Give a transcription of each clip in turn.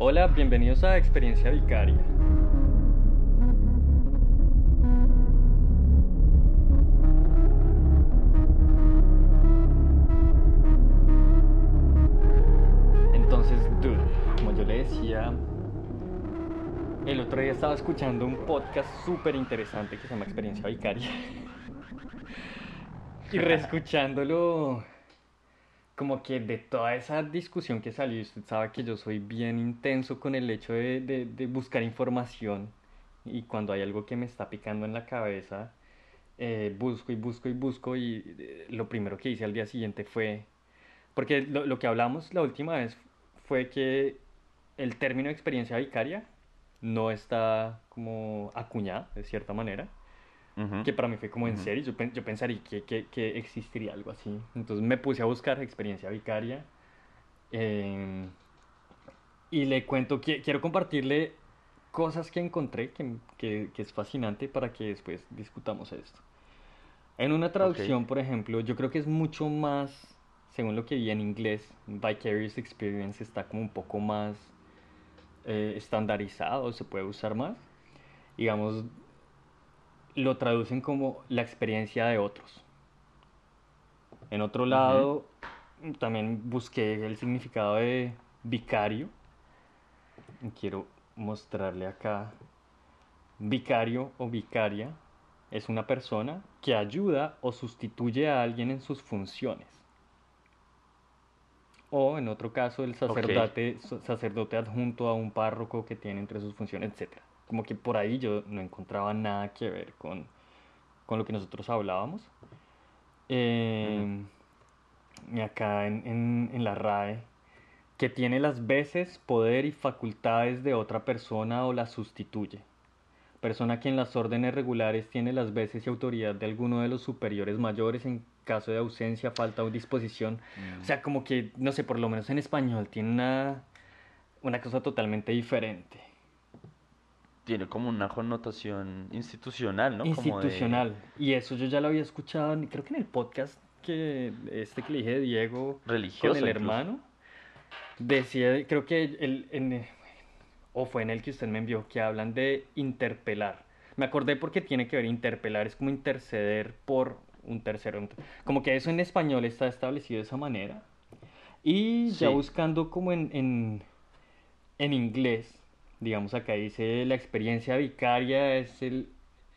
Hola, bienvenidos a Experiencia Vicaria. Entonces, dude, como yo le decía, el otro día estaba escuchando un podcast súper interesante que se llama Experiencia Vicaria. y reescuchándolo, como que de toda esa discusión que salió, usted sabe que yo soy bien intenso con el hecho de, de- buscar información y cuando hay algo que me está picando en la cabeza, eh, busco y busco y busco y eh, lo primero que hice al día siguiente fue, porque lo, lo que hablamos la última vez fue que el término experiencia vicaria no está como acuñada de cierta manera Ujú. que para mí fue como en Ujú. serio, yo, yo pensaría que, que, que existiría algo así. Entonces me puse a buscar experiencia vicaria eh, y le cuento que quiero compartirle cosas que encontré que, que, que es fascinante para que después discutamos esto. En una traducción, por ejemplo, yo creo que es mucho más, según lo que vi en inglés, Vicarious Experience está como un poco más eh, estandarizado, se puede usar más. Digamos, lo traducen como la experiencia de otros. En otro lado, también busqué el significado de vicario. Quiero mostrarle acá. Vicario o vicaria es una persona que ayuda o sustituye a alguien en sus funciones. O en otro caso, el sacerdote, sacerdote adjunto a un párroco que tiene entre sus funciones, etc. Como que por ahí yo no encontraba nada que ver con, con lo que nosotros hablábamos. Eh, y acá en, en- en la RAE, que tiene las veces, poder y facultades de otra persona o la sustituye. Persona que en las órdenes regulares tiene las veces y autoridad de alguno de los superiores mayores en caso de ausencia, falta o disposición. O sea, como que, no sé, por lo menos en español tiene una, una cosa totalmente diferente. Tiene como una connotación institucional, ¿no? Como de- Institucional. Y eso yo ya lo había escuchado, en- creo que en el podcast que este que le dije de Diego con Religioso el incluso. hermano. Decía, creo que el, en- o fue en el que usted me envió, que hablan de interpelar. Me acordé porque tiene que ver interpelar, es como interceder por un tercero. Como que eso en español está establecido de esa manera. Y ya buscando como en, en, en inglés, digamos acá dice, la experiencia vicaria es el,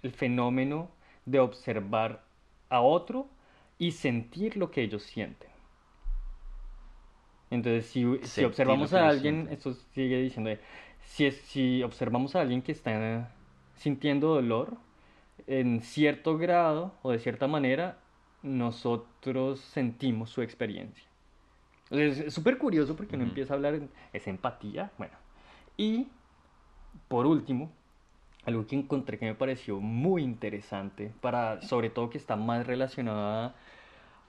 el fenómeno de observar a otro y sentir lo que ellos sienten. Entonces, si, si observamos a alguien, esto sigue diciendo, eh, si, es, si observamos a alguien que está sintiendo dolor, en cierto grado o de cierta manera, nosotros sentimos su experiencia. Es súper curioso porque uno empieza a hablar, es empatía, bueno. Y, por último, algo que encontré que me pareció muy interesante, para, sobre todo que está más relacionada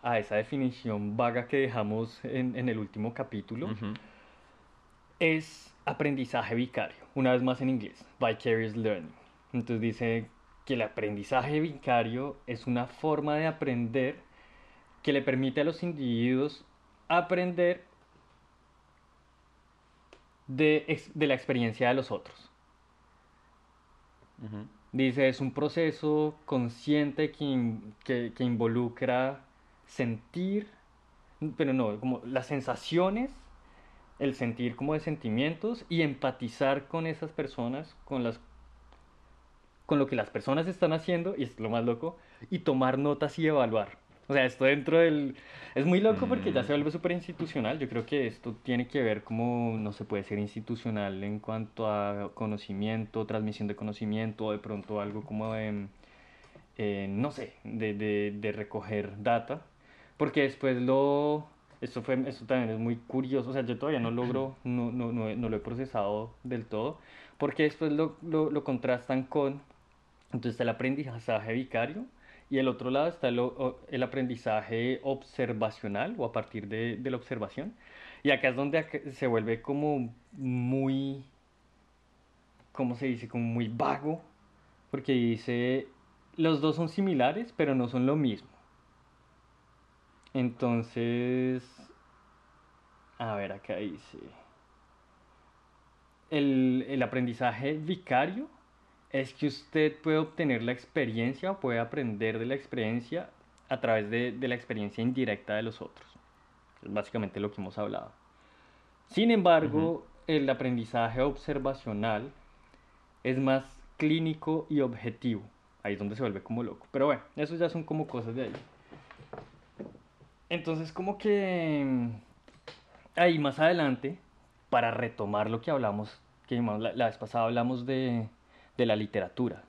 a esa definición vaga que dejamos en, en el último capítulo, Ujú. es aprendizaje vicario, una vez más en inglés, vicarious learning. Entonces dice que el aprendizaje vicario es una forma de aprender que le permite a los individuos aprender de, de la experiencia de los otros. Dice, es un proceso consciente que, que, que involucra sentir, pero no, como las sensaciones, el sentir como de sentimientos y empatizar con esas personas, con las con lo que las personas están haciendo, y es lo más loco, y tomar notas y evaluar. O sea, esto dentro del... Es muy loco porque ya se Mm. vuelve súper institucional. Yo creo que esto tiene que ver como no se puede ser institucional en cuanto a conocimiento, transmisión de conocimiento, o de pronto algo como de, eh, no sé, de, de, de recoger data. Porque después lo... Esto, fue, esto también es muy curioso, o sea, yo todavía no logro, no, no, no, no lo he procesado del todo, porque después lo, lo, lo contrastan con, entonces el aprendizaje vicario y el otro lado está el, el aprendizaje observacional o a partir de, de la observación. Y acá es donde se vuelve como muy, ¿cómo se dice? Como muy vago, porque dice, los dos son similares, pero no son lo mismo. Entonces, a ver, acá dice. el, el aprendizaje vicario es que usted puede obtener la experiencia o puede aprender de la experiencia a través de, de la experiencia indirecta de los otros. Es básicamente lo que hemos hablado. Sin embargo, el aprendizaje observacional es más clínico y objetivo. Ahí es donde se vuelve como loco. Pero bueno, eso ya son como cosas de ahí. Entonces, como que mm, ahí más adelante, para retomar lo que hablamos, que la, la vez pasada hablamos de, de la literatura.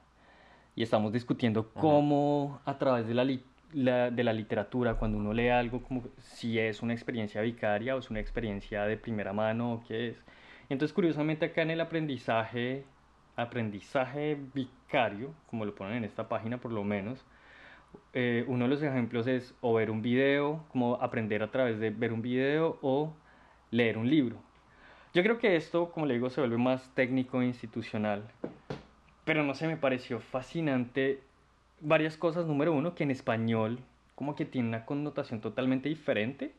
Y estamos discutiendo cómo a través de la, la, de la literatura, cuando uno lee algo, como si es una experiencia vicaria o es una experiencia de primera mano o qué es. Entonces, curiosamente, acá en el aprendizaje, aprendizaje vicario, como lo ponen en esta página por lo menos, eh, uno de los ejemplos es o ver un video, como aprender a través de ver un video o leer un libro. Yo creo que esto, como le digo, se vuelve más técnico e institucional. Pero no sé, me pareció fascinante varias cosas. Número uno, que en español como que tiene una connotación totalmente diferente.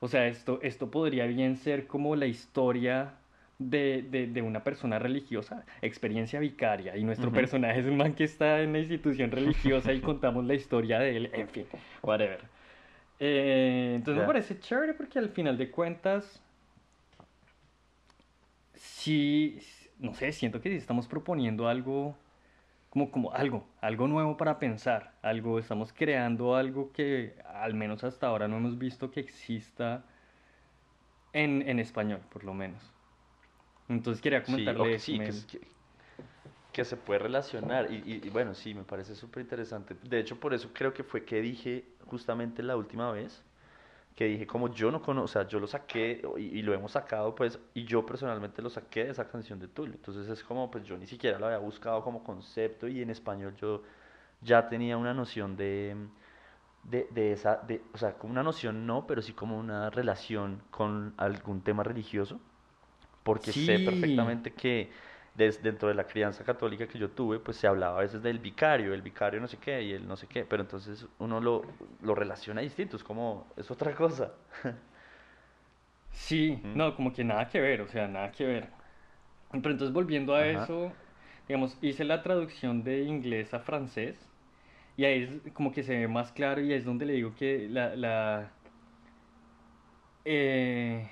O sea, esto, esto podría bien ser como la historia de, de, de una persona religiosa, experiencia vicaria. Y nuestro personaje es un man que está en una institución religiosa y contamos la historia de él. En fin, whatever. Eh, entonces me parece chévere porque al final de cuentas, sí, no sé, siento que estamos proponiendo algo, como, como algo, algo nuevo para pensar, algo, estamos creando algo que al menos hasta ahora no hemos visto que exista en, en español, por lo menos. Entonces quería comentarle sí, que, que, se puede relacionar y, y, bueno, sí, me parece súper interesante. De hecho, por eso creo que fue que dije justamente la última vez que dije como yo no conozco, o sea, yo lo saqué y, lo hemos sacado pues, y yo personalmente lo saqué de esa canción de Tulio. Entonces es como, pues yo ni siquiera lo había buscado como concepto y en español yo ya tenía una noción de, de, de esa, de, o sea, como una noción no, pero sí como una relación con algún tema religioso, porque sé perfectamente que dentro de la crianza católica que yo tuve, pues se hablaba a veces del vicario, el vicario no sé qué y el no sé qué, pero entonces uno lo, lo relaciona distinto, es como, es otra cosa. Sí, no, como que nada que ver, o sea, nada que ver. Pero entonces volviendo a eso, digamos, hice la traducción de inglés a francés y ahí es como que se ve más claro y es donde le digo que la, la eh,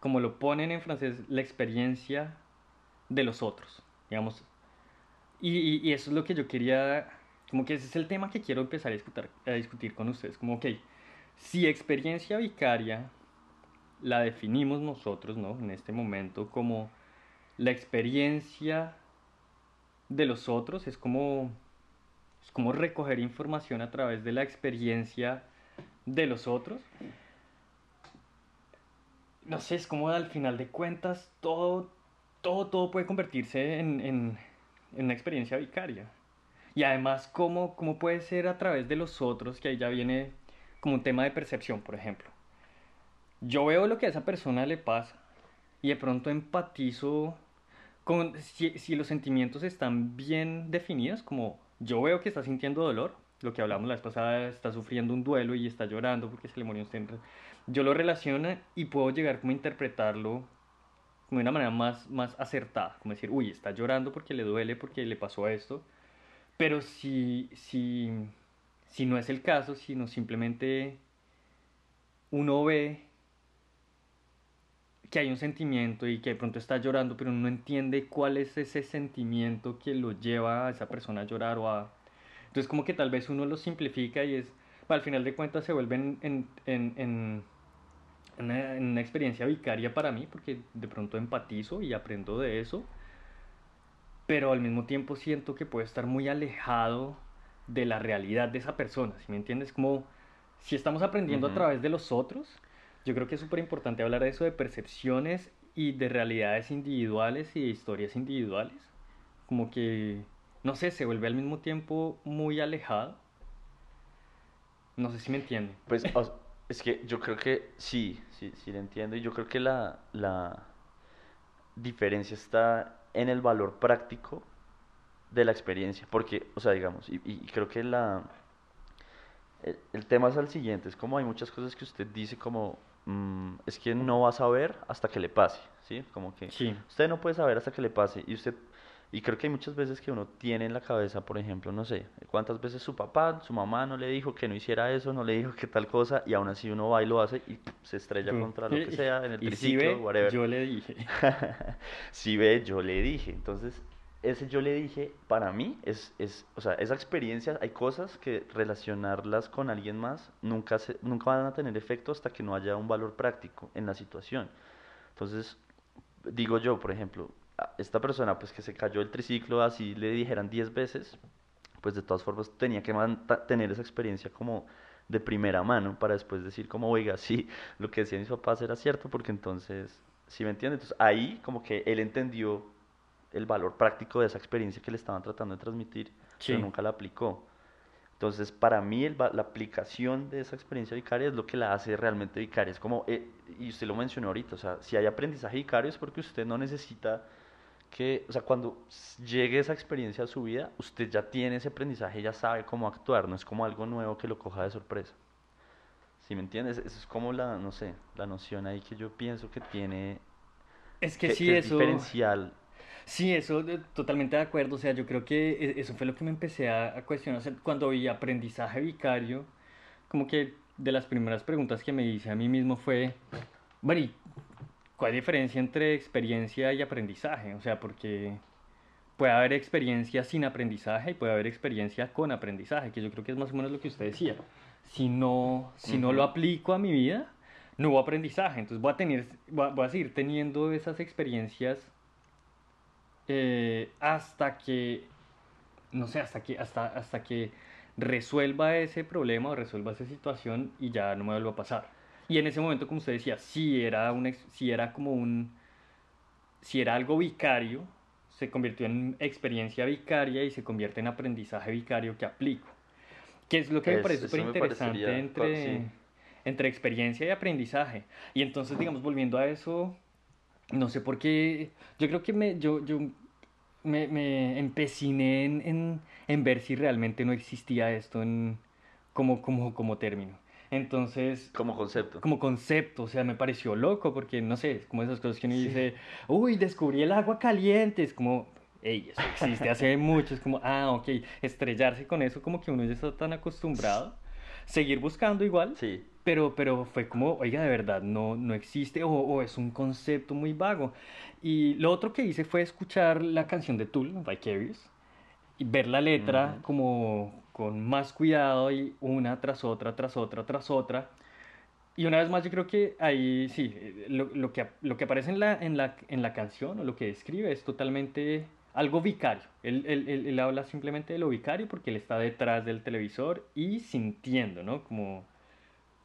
como lo ponen en francés, la experiencia de los otros, digamos. Y, eso es lo que yo quería, como que ese es el tema que quiero empezar a discutir, a discutir con ustedes, como, ok, si experiencia vicaria la definimos nosotros, ¿no? En este momento como la experiencia de los otros, es como, es como recoger información a través de la experiencia de los otros. No sé, es como al final de cuentas todo todo, todo puede convertirse en, en, en una experiencia vicaria. Y además, ¿cómo, ¿cómo puede ser a través de los otros? Que ahí ya viene como un tema de percepción, por ejemplo. Yo veo lo que a esa persona le pasa y de pronto empatizo con si, si los sentimientos están bien definidos, como yo veo que está sintiendo dolor, lo que hablamos la vez pasada, está sufriendo un duelo y está llorando porque se le murió un centro. Yo lo relaciono y puedo llegar como a interpretarlo como de una manera más, más acertada, como decir, uy, está llorando porque le duele, porque le pasó esto, pero si, si, si no es el caso, sino simplemente uno ve que hay un sentimiento y que de pronto está llorando, pero no entiende cuál es ese sentimiento que lo lleva a esa persona a llorar o a... Entonces como que tal vez uno lo simplifica y es, al final de cuentas se vuelven en, en, en una, una experiencia vicaria para mí, porque de pronto empatizo y aprendo de eso, pero al mismo tiempo siento que puede estar muy alejado de la realidad de esa persona, si me entiendes? Como si estamos aprendiendo a través de los otros, yo creo que es súper importante hablar de eso, de percepciones y de realidades individuales y de historias individuales, como que, no sé, se vuelve al mismo tiempo muy alejado. No sé si me entiende. Pues, es que yo creo que sí, sí, sí lo entiendo. Y yo creo que la, la diferencia está en el valor práctico de la experiencia. Porque, o sea, digamos, y, y creo que la, el, tema es el siguiente, es como hay muchas cosas que usted dice como mm, es que no va a saber hasta que le pase, ¿sí? Como que Sí. usted no puede saber hasta que le pase y usted y creo que hay muchas veces que uno tiene en la cabeza, por ejemplo, no sé, cuántas veces su papá, su mamá no le dijo que no hiciera eso, no le dijo que tal cosa y aún así uno va y lo hace y se estrella Tú- contra lo que sea en el y si triciclo, ve, whatever. yo le dije. si ve, yo le dije. Entonces, ese yo le dije, para mí, es, es, o sea, esa experiencia, hay cosas que relacionarlas con alguien más nunca, se, nunca van a tener efecto hasta que no haya un valor práctico en la situación. Entonces, digo yo, por ejemplo, esta persona pues que se cayó el triciclo, así le dijeran 10 veces, pues de todas formas tenía que tener esa experiencia como de primera mano para después decir como, oiga, sí, lo que decían mis papás era cierto, porque entonces, ¿sí me entiende? Entonces ahí como que él entendió el valor práctico de esa experiencia que le estaban tratando de transmitir, pero Sí. nunca la aplicó. Entonces, para mí, el la aplicación de esa experiencia vicaria es lo que la hace realmente vicaria. Es como, eh, y usted lo mencionó ahorita, o sea, si hay aprendizaje vicario es porque usted no necesita que, o sea, cuando llegue esa experiencia a su vida, usted ya tiene ese aprendizaje, ya sabe cómo actuar, no es como algo nuevo que lo coja de sorpresa. ¿Sí me entiendes? Eso es como la, no sé, la noción ahí que yo pienso que tiene, Es que que, sí, que es eso. diferencial. Sí, eso totalmente de acuerdo. O sea, yo creo que e- eso fue lo que me empecé a, a cuestionar. O sea, cuando vi aprendizaje vicario, como que de las primeras preguntas que me hice a mí mismo fue, bueno, ¿y cuál es la diferencia entre experiencia y aprendizaje? O sea, porque puede haber experiencia sin aprendizaje y puede haber experiencia con aprendizaje, que yo creo que es más o menos lo que usted decía. Si no, si no lo aplico a mi vida, no hubo aprendizaje. Entonces voy a tener, voy a, voy a seguir teniendo esas experiencias eh, hasta que, no sé, hasta que, hasta, hasta que resuelva ese problema o resuelva esa situación y ya no me vuelva a pasar. Y en ese momento, como usted decía, si era, un, sí era como un, si era algo vicario, se convirtió en experiencia vicaria y se convierte en aprendizaje vicario que aplico. Que es lo que me parece súper interesante entre, sí. entre experiencia y aprendizaje. Y entonces, digamos, volviendo a eso, no sé por qué, yo creo que me, yo, yo me, me empeciné en, en, en ver si realmente no existía esto en, como, como, como término. Entonces, Como concepto. como concepto, o sea, me pareció loco porque, no sé, es como esas cosas que uno Sí. dice, uy, descubrí el agua caliente, es como, ey, eso existe hace mucho, es como, ah, ok, estrellarse con eso como que uno ya está tan acostumbrado, seguir buscando igual, Sí. pero, pero fue como, oiga, de verdad, no, no existe o, o es un concepto muy vago. Y lo otro que hice fue escuchar la canción de Tool, Vicarious, y ver la letra Ujú. como con más cuidado y una tras otra, tras otra, tras otra. Y una vez más yo creo que ahí sí, eh, lo, lo que, lo que aparece en la, en la, en la canción o lo que describe es totalmente algo vicario. Él, él, él- él habla simplemente de lo vicario porque él está detrás del televisor y sintiendo, ¿no? Como,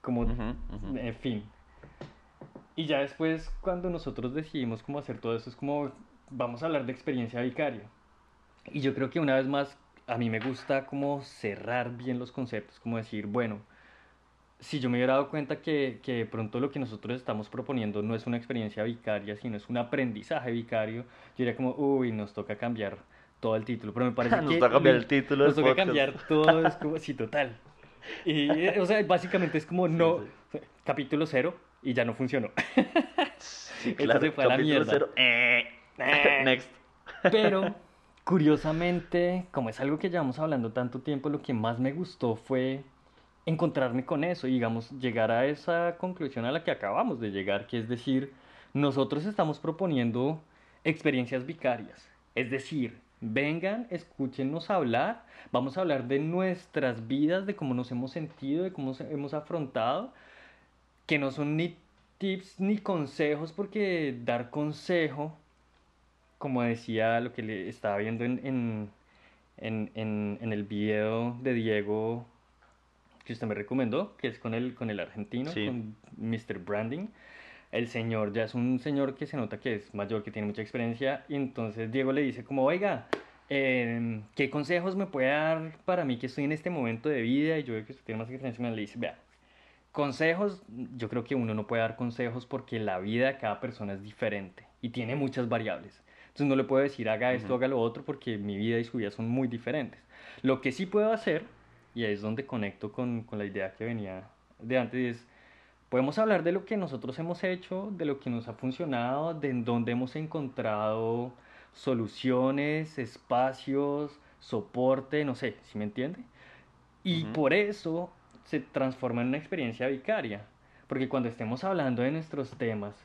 como, Ujú, ujú. en fin. Y ya después cuando nosotros decidimos cómo hacer todo eso es como, vamos a hablar de experiencia vicaria. Y yo creo que una vez más, a mí me gusta como cerrar bien los conceptos, como decir, bueno, si yo me hubiera dado cuenta que, que de pronto lo que nosotros estamos proponiendo no es una experiencia vicaria, sino es un aprendizaje vicario, yo diría como, uy, nos toca cambiar todo el título. Pero me parece Nos que toca cambiar el título Nos toca podcast. cambiar todo, es como, sí, total. Y, eh, o sea, básicamente es como, Sí, no, sí. capítulo cero y ya no funcionó. Sí, claro. se fue a la capítulo mierda. cero. Eh. Next. Pero, curiosamente, como es algo que llevamos hablando tanto tiempo, lo que más me gustó fue encontrarme con eso y, digamos, llegar a esa conclusión a la que acabamos de llegar, que es decir, nosotros estamos proponiendo experiencias vicarias. Es decir, vengan, escúchenos hablar, vamos a hablar de nuestras vidas, de cómo nos hemos sentido, de cómo hemos afrontado, que no son ni tips ni consejos, porque dar consejo como decía lo que le estaba viendo en, en, en, en- el video de Diego que usted me recomendó, que es con el, con el argentino, Sí. con Mr. Branding. El señor ya es un señor que se nota que es mayor, que tiene mucha experiencia, y entonces Diego le dice como, oiga, em, ¿qué consejos me puede dar para mí que estoy en este momento de vida? Y yo veo que usted tiene más experiencia, y le dice, vea, consejos, yo creo que uno no puede dar consejos porque la vida de cada persona es diferente y tiene muchas variables. Entonces no le puedo decir haga esto, Ujú. haga lo otro porque mi vida y su vida son muy diferentes. Lo que sí puedo hacer, y ahí es donde conecto con, con la idea que venía de antes, es Podemos hablar de lo que nosotros hemos hecho, de lo que nos ha funcionado, de en dónde hemos encontrado soluciones, espacios, soporte, no sé, si me entiende? Y por eso se transforma en una experiencia vicaria, porque cuando estemos hablando de nuestros temas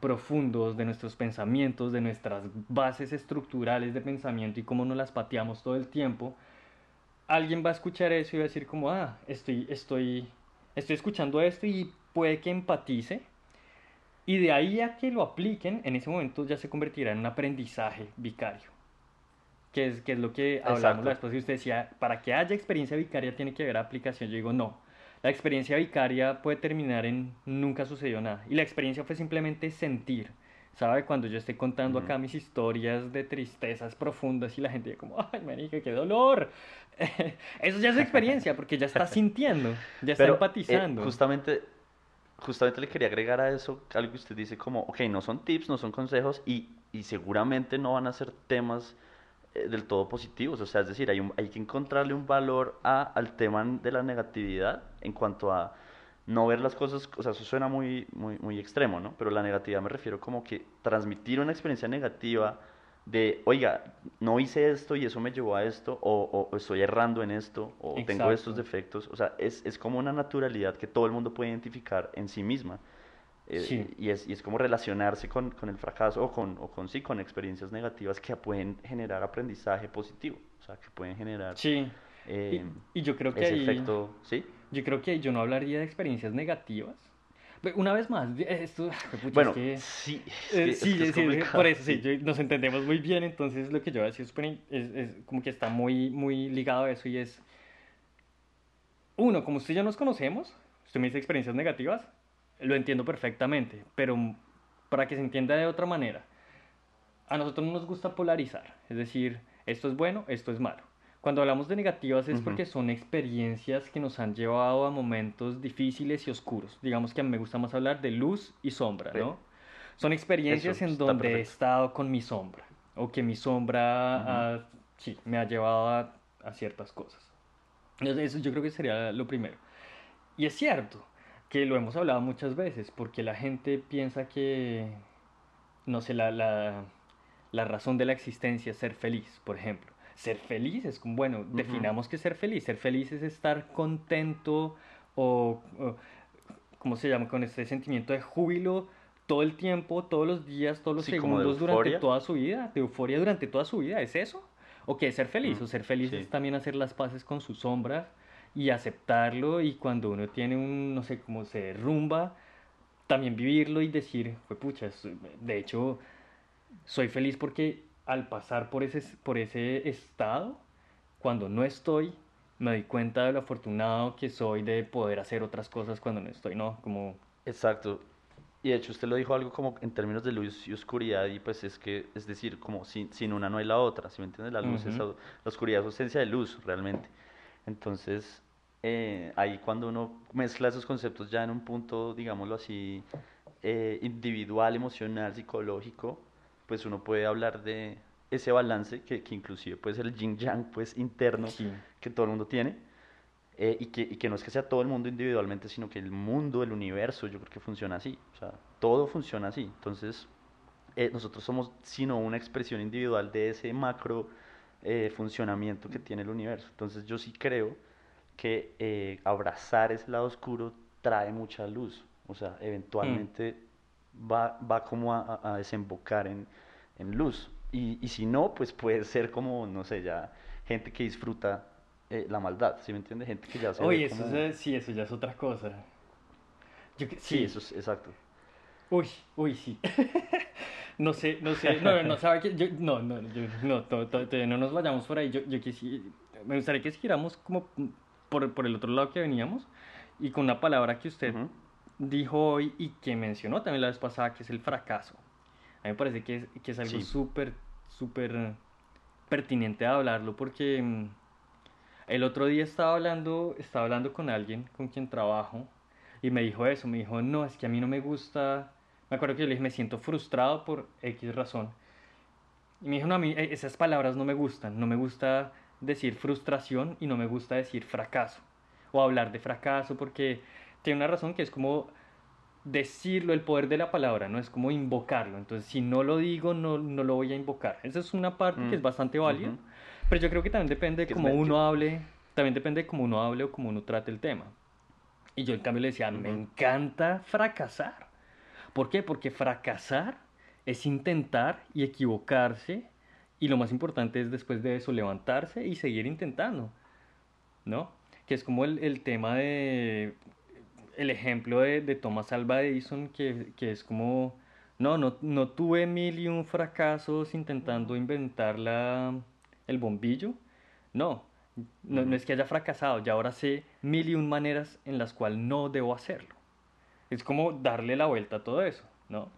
profundos, de nuestros pensamientos, de nuestras bases estructurales de pensamiento y cómo nos las pateamos todo el tiempo, alguien va a escuchar eso y va a decir como, ah, estoy, estoy, estoy escuchando esto y puede que empatice. Y de ahí a que lo apliquen, en ese momento ya se convertirá en un aprendizaje vicario. Que es, que es lo que hablamos después. Y usted decía, para que haya experiencia vicaria tiene que haber aplicación. Yo digo, no. La experiencia vicaria puede terminar en nunca sucedió nada. Y la experiencia fue simplemente sentir. ¿Sabe? Cuando yo estoy contando acá mis historias de tristezas profundas y la gente como, ay, marica, qué dolor. Eso ya es experiencia porque ya está sintiendo, ya está eh, empatizando. justamente, justamente le quería agregar a eso algo que usted dice como, ok, no son tips, no son consejos y, y seguramente no van a ser temas eh, del todo positivos. O sea, es decir, hay, hay que encontrarle un valor a, al tema de la negatividad en cuanto a no ver las cosas, o sea, eso suena muy, muy, muy extremo, ¿no? Pero la negatividad me refiero como que transmitir una experiencia negativa de, oiga, no hice esto y eso me llevó a esto, o, o estoy errando en esto, o tengo estos defectos. O sea, es, es, como una naturalidad que todo el mundo puede identificar en sí misma. Eh, y, es, y es como relacionarse con, con el fracaso o con, o con, sí, con experiencias negativas que pueden generar aprendizaje positivo. O sea, que pueden generar... Sí. Eh, y, yo creo que ese efecto, ¿sí? Yo creo que yo no hablaría de experiencias negativas. Una vez más, esto, bueno, sí, eh, sí, sí, por eso sí, nos entendemos muy bien, entonces lo que yo voy a decir es, es, como que está muy, muy ligado a eso y es, uno, como usted y yo nos conocemos, usted me dice experiencias negativas, lo entiendo perfectamente, pero para que se entienda de otra manera, a nosotros no nos gusta polarizar, es decir, esto es bueno, esto es malo. Cuando hablamos de negativas es porque son experiencias que nos han llevado a momentos difíciles y oscuros. Digamos que a mí me gusta más hablar de luz y sombra, ¿no? Son experiencias en donde he estado con mi sombra o que mi sombra sí, me ha llevado a, ciertas cosas. Eso yo creo que sería lo primero. Y es cierto que lo hemos hablado muchas veces porque la gente piensa que, no sé, la, la, la razón de la existencia es ser feliz, por ejemplo ser feliz es bueno, definamos que ser feliz. Ser feliz es estar contento o, ¿cómo se llama? Con este sentimiento de júbilo todo el tiempo, todos los días, todos los segundos durante toda su vida, de euforia durante toda su vida, ¿es eso? ¿O qué es ser feliz? O ser feliz es también hacer las paces con sus sombras y aceptarlo y cuando uno tiene un, no sé, cómo se derrumba, también vivirlo y decir, pues pucha, de hecho, soy feliz porque al pasar por ese, por ese estado, cuando no estoy, me doy cuenta de lo afortunado que soy de poder hacer otras cosas cuando no estoy, ¿no? Como... Exacto. Y de hecho usted lo dijo algo como en términos de luz y oscuridad y pues es que, es decir, como sin, sin una no hay la otra, ¿sí me entiendes? La luz es, la oscuridad es ausencia de luz realmente. Entonces, eh, ahí cuando uno mezcla esos conceptos ya en un punto, digámoslo así, eh, individual, emocional, psicológico, pues uno puede hablar de ese balance que, que inclusive puede ser el yin yang pues interno que todo el mundo tiene eh, y, que, y, que, no es que sea todo el mundo individualmente sino que el mundo el universo yo creo que funciona así. O sea todo funciona así. Entonces eh, nosotros somos sino una expresión individual de ese macro eh, funcionamiento que tiene el universo. Entonces yo sí creo que abrazar ese lado oscuro trae mucha luz o sea eventualmente mm va, va como a, a desembocar en, en luz. Y, y, si no, pues puede ser como, no sé, ya gente que disfruta eh, la maldad, ¿sí me entiende? Gente que ya se Oye, eso sí, eso ya es otra cosa. Yo, sí. sí, eso es exacto. Uy, uy, sí. no sé, no sé, no, no sabe que yo, no, no, yo, no, no nos vayamos por ahí. Yo, yo quisiera, me gustaría que siguiéramos como por, por el otro lado que veníamos y con una palabra que usted dijo hoy y que mencionó también la vez pasada, que es el fracaso. A mí me parece que es, que es algo súper, súper pertinente de hablarlo porque mm, el otro día estaba hablando, estaba hablando con alguien con quien trabajo y me dijo eso, me dijo, no, es que a mí no me gusta, me acuerdo que yo le dije, me siento frustrado por X razón. Y me dijo, no, a mí eh, esas palabras no me gustan, no me gusta decir frustración y no me gusta decir fracaso o hablar de fracaso porque tiene una razón que es como decirlo, el poder de la palabra, ¿no? Es como invocarlo. Entonces, si no lo digo, no, no lo voy a invocar. Esa es una parte que es Mm, bastante válida. Pero yo creo que también depende de cómo uno hable, también depende de cómo uno hable o cómo uno trate el tema. Y yo en cambio le decía, me encanta fracasar. ¿Por qué? Porque fracasar es intentar y equivocarse. Y lo más importante es después de eso levantarse y seguir intentando. ¿No? Que es como el, el tema de... El ejemplo de, de Thomas Alva Edison, que, que es como... No, no, no tuve mil y un fracasos intentando inventar la, el bombillo. No, no, no es que haya fracasado, ya ahora sé mil y un maneras en las cuales no debo hacerlo. Es como darle la vuelta a todo eso, ¿no?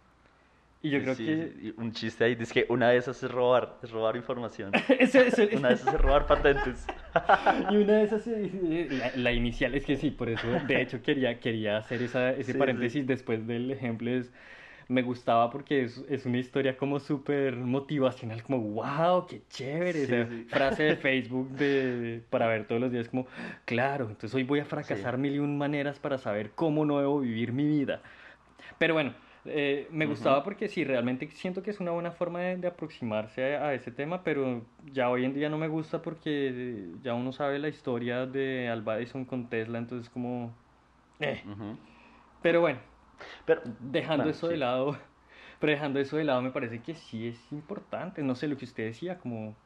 Y yo Sí, creo sí, que... sí, Un chiste ahí, dice que una de esas es robar, es robar información. Una de esas es robar patentes. Y una de esas, eh, la, la inicial, es que sí, por eso, de hecho, quería, quería hacer esa, ese Sí, sí. paréntesis después del ejemplo. Es, me gustaba porque es, es una historia como súper motivacional, como, wow, qué chévere. Sí, esa sí. frase de Facebook de, para ver todos los días, como, claro, entonces hoy voy a fracasar mil y un maneras para saber cómo no debo vivir mi vida. Pero bueno, eh, me Ujú. gustaba porque sí, realmente siento que es una buena forma de, de aproximarse a, a ese tema, pero ya hoy en día no me gusta porque ya uno sabe la historia de Alva Edison con Tesla, entonces como... eh. Ujú. Pero bueno, Pero, dejando bueno, eso de sí. lado, pero dejando eso de lado me parece que sí es importante, no sé lo que usted decía, como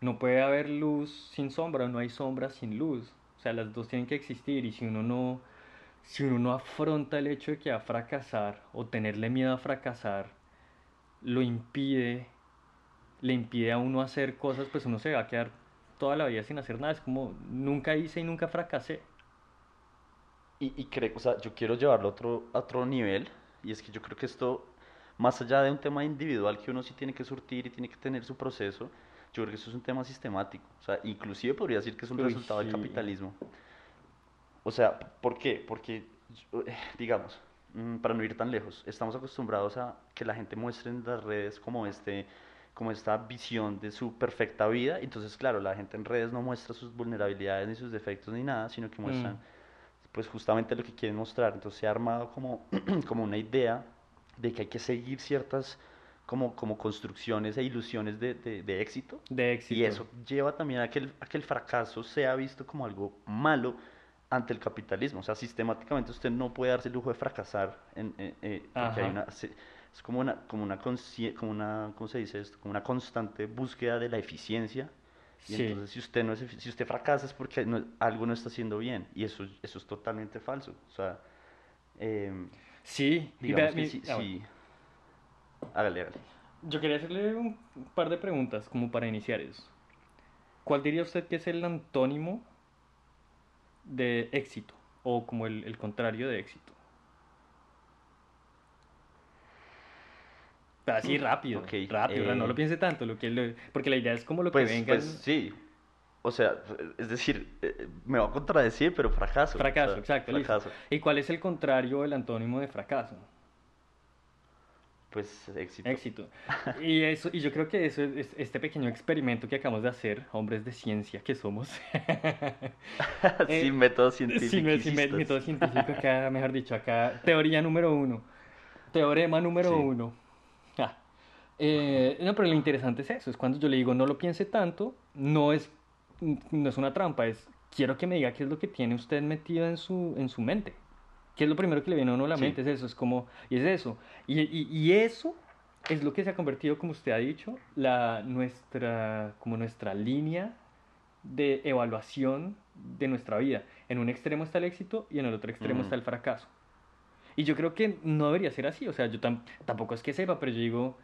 no puede haber luz sin sombra, no hay sombra sin luz, o sea, las dos tienen que existir y si uno no, si uno no afronta el hecho de que va a fracasar o tenerle miedo a fracasar, lo impide, le impide a uno hacer cosas, pues uno se va a quedar toda la vida sin hacer nada, es como nunca hice y nunca fracasé. Y, y creo, o sea, yo quiero llevarlo a otro, a otro nivel, y es que yo creo que esto, más allá de un tema individual que uno sí tiene que surtir y tiene que tener su proceso, yo creo que eso es un tema sistemático. O sea, inclusive podría decir que es un Uy, resultado del capitalismo. O sea, ¿por qué? Porque, eh, digamos, mm, para no ir tan lejos, estamos acostumbrados a que la gente muestre en las redes como este como esta visión de su perfecta vida, entonces claro, la gente en redes no muestra sus vulnerabilidades ni sus defectos ni nada, sino que muestran Mm. pues justamente lo que quieren mostrar. Entonces se ha armado como, como una idea de que hay que seguir ciertas como, como construcciones e ilusiones de, de- de éxito. De éxito. Y eso lleva también a que, el, a que el fracaso sea visto como algo malo ante el capitalismo. O sea, sistemáticamente usted no puede darse el lujo de fracasar en, eh, eh, porque hay una, es como una, como una, como una, ¿cómo se dice esto? Como una constante búsqueda de la eficiencia. Y Sí. entonces si usted no es, si usted fracasa es porque no- algo no está haciendo bien. Y eso, eso es totalmente falso. O sea, em, Sí, y digamos vea, que mi- sí, ah, bueno. sí. Hágale, hágale. Yo quería hacerle un par de preguntas como para iniciar eso. ¿Cuál diría usted que es el antónimo de éxito? O como el, el contrario de éxito. Así rápido, ok, rápido, o sea, no eh, lo piense tanto, lo que lo- porque la idea es como lo Pues, que venga. pues sí. O sea, es decir, eh, me va a contradecir, pero fracaso. o fracaso, sea, exacto, fracaso. ¿Y cuál es el contrario, el antónimo de fracaso? Pues éxito. Éxito. Y eso, y yo creo que eso es este pequeño experimento que acabamos de hacer, hombres de ciencia que somos. Eh, Sin método científico. Sí, me- método científico acá, mejor dicho, acá, teoría número uno, teorema número Sí. uno. Ah. Eh, no, pero lo interesante es eso, es cuando yo le digo no lo piense tanto, no es, no es una trampa, es quiero que me diga qué es lo que tiene usted metido en su, en su mente. ¿Qué es lo primero que le viene a uno a la Sí. mente? Es eso, es como, y es eso. Y, y, y eso es lo que se ha convertido, como usted ha dicho, la, nuestra, como nuestra línea de evaluación de nuestra vida. En un extremo está el éxito y en el otro extremo Mm. está el fracaso. Y yo creo que no debería ser así. O sea, yo tam- tampoco es que sepa, pero yo digo,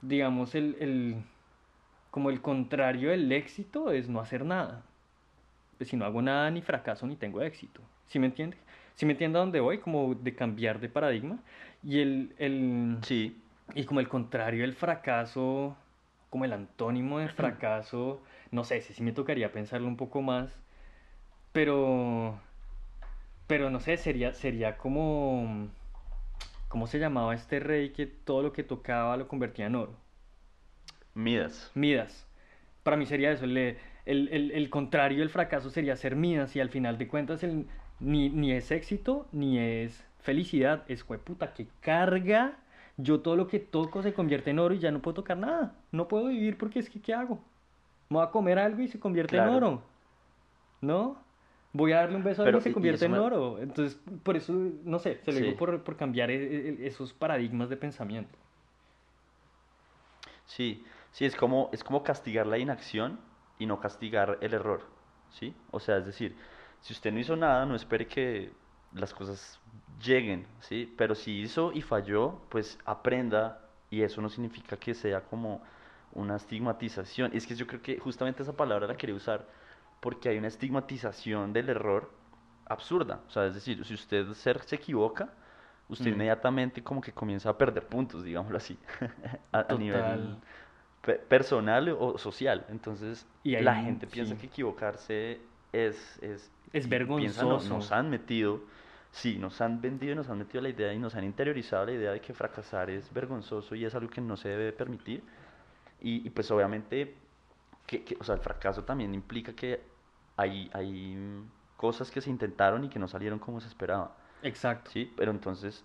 digamos, el, el, como el contrario del éxito es no hacer nada. Pues si no hago nada, ni fracaso, ni tengo éxito. ¿Sí me entiende? ¿Sí me entiende a dónde voy? Como de cambiar de paradigma. Y el, el, Sí. y como el contrario del fracaso, como el antónimo de fracaso, no sé, si sí me tocaría pensarlo un poco más, pero, pero no sé, sería, sería como, ¿cómo se llamaba este rey que todo lo que tocaba lo convertía en oro? Midas. Midas. Para mí sería eso, el, el, el, el contrario del fracaso sería ser Midas y al final de cuentas el, Ni, ni es éxito, ni es felicidad. Es puta que carga. Yo todo lo que toco se convierte en oro y ya no puedo tocar nada. No puedo vivir porque es que, ¿qué hago? Me voy a comer algo y se convierte en oro. ¿No? Voy a darle un beso a alguien y se y convierte en me- oro. Entonces, por eso, no sé, se lo Sí. digo por, por cambiar e- e- esos paradigmas de pensamiento. Sí, sí, es como, es como castigar la inacción y no castigar el error, ¿sí? O sea, es decir, si usted no hizo nada, no espere que las cosas lleguen, ¿sí? Pero si hizo y falló, pues aprenda y eso no significa que sea como una estigmatización. Es que yo creo que justamente esa palabra la quería usar porque hay una estigmatización del error absurda. O sea, es decir, si usted se, se equivoca, usted Mm. inmediatamente como que comienza a perder puntos, digámoslo así, a, a nivel pe- personal o social. Entonces, Y la ahí, gente piensa sí. que equivocarse es... Es, Es vergonzoso. nos han metido, sí, nos han vendido y nos han metido la idea y nos han interiorizado la idea de que fracasar es vergonzoso y es algo que no se debe permitir. Y, y pues obviamente, que, que, o sea, el fracaso también implica que hay, hay cosas que se intentaron y que no salieron como se esperaba. Exacto. Sí, pero entonces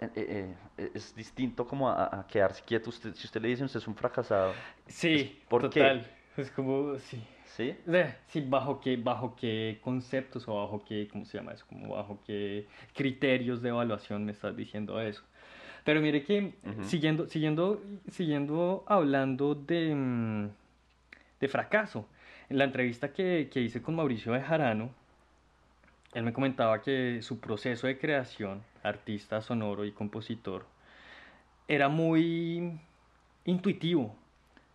eh, eh, eh, es distinto como a, a quedarse quieto. Usted, si usted le dice usted es un fracasado, Sí, ¿por qué? total. Es como, sí. ¿Sí? Sí, bajo qué, bajo qué conceptos o bajo qué, ¿cómo se llama eso? Como bajo qué criterios de evaluación me estás diciendo eso. Pero mire que Ujú. siguiendo, siguiendo, siguiendo hablando de, de fracaso, en la entrevista que, que hice con Mauricio de Jarano, él me comentaba que su proceso de creación, artista sonoro y compositor, era muy intuitivo.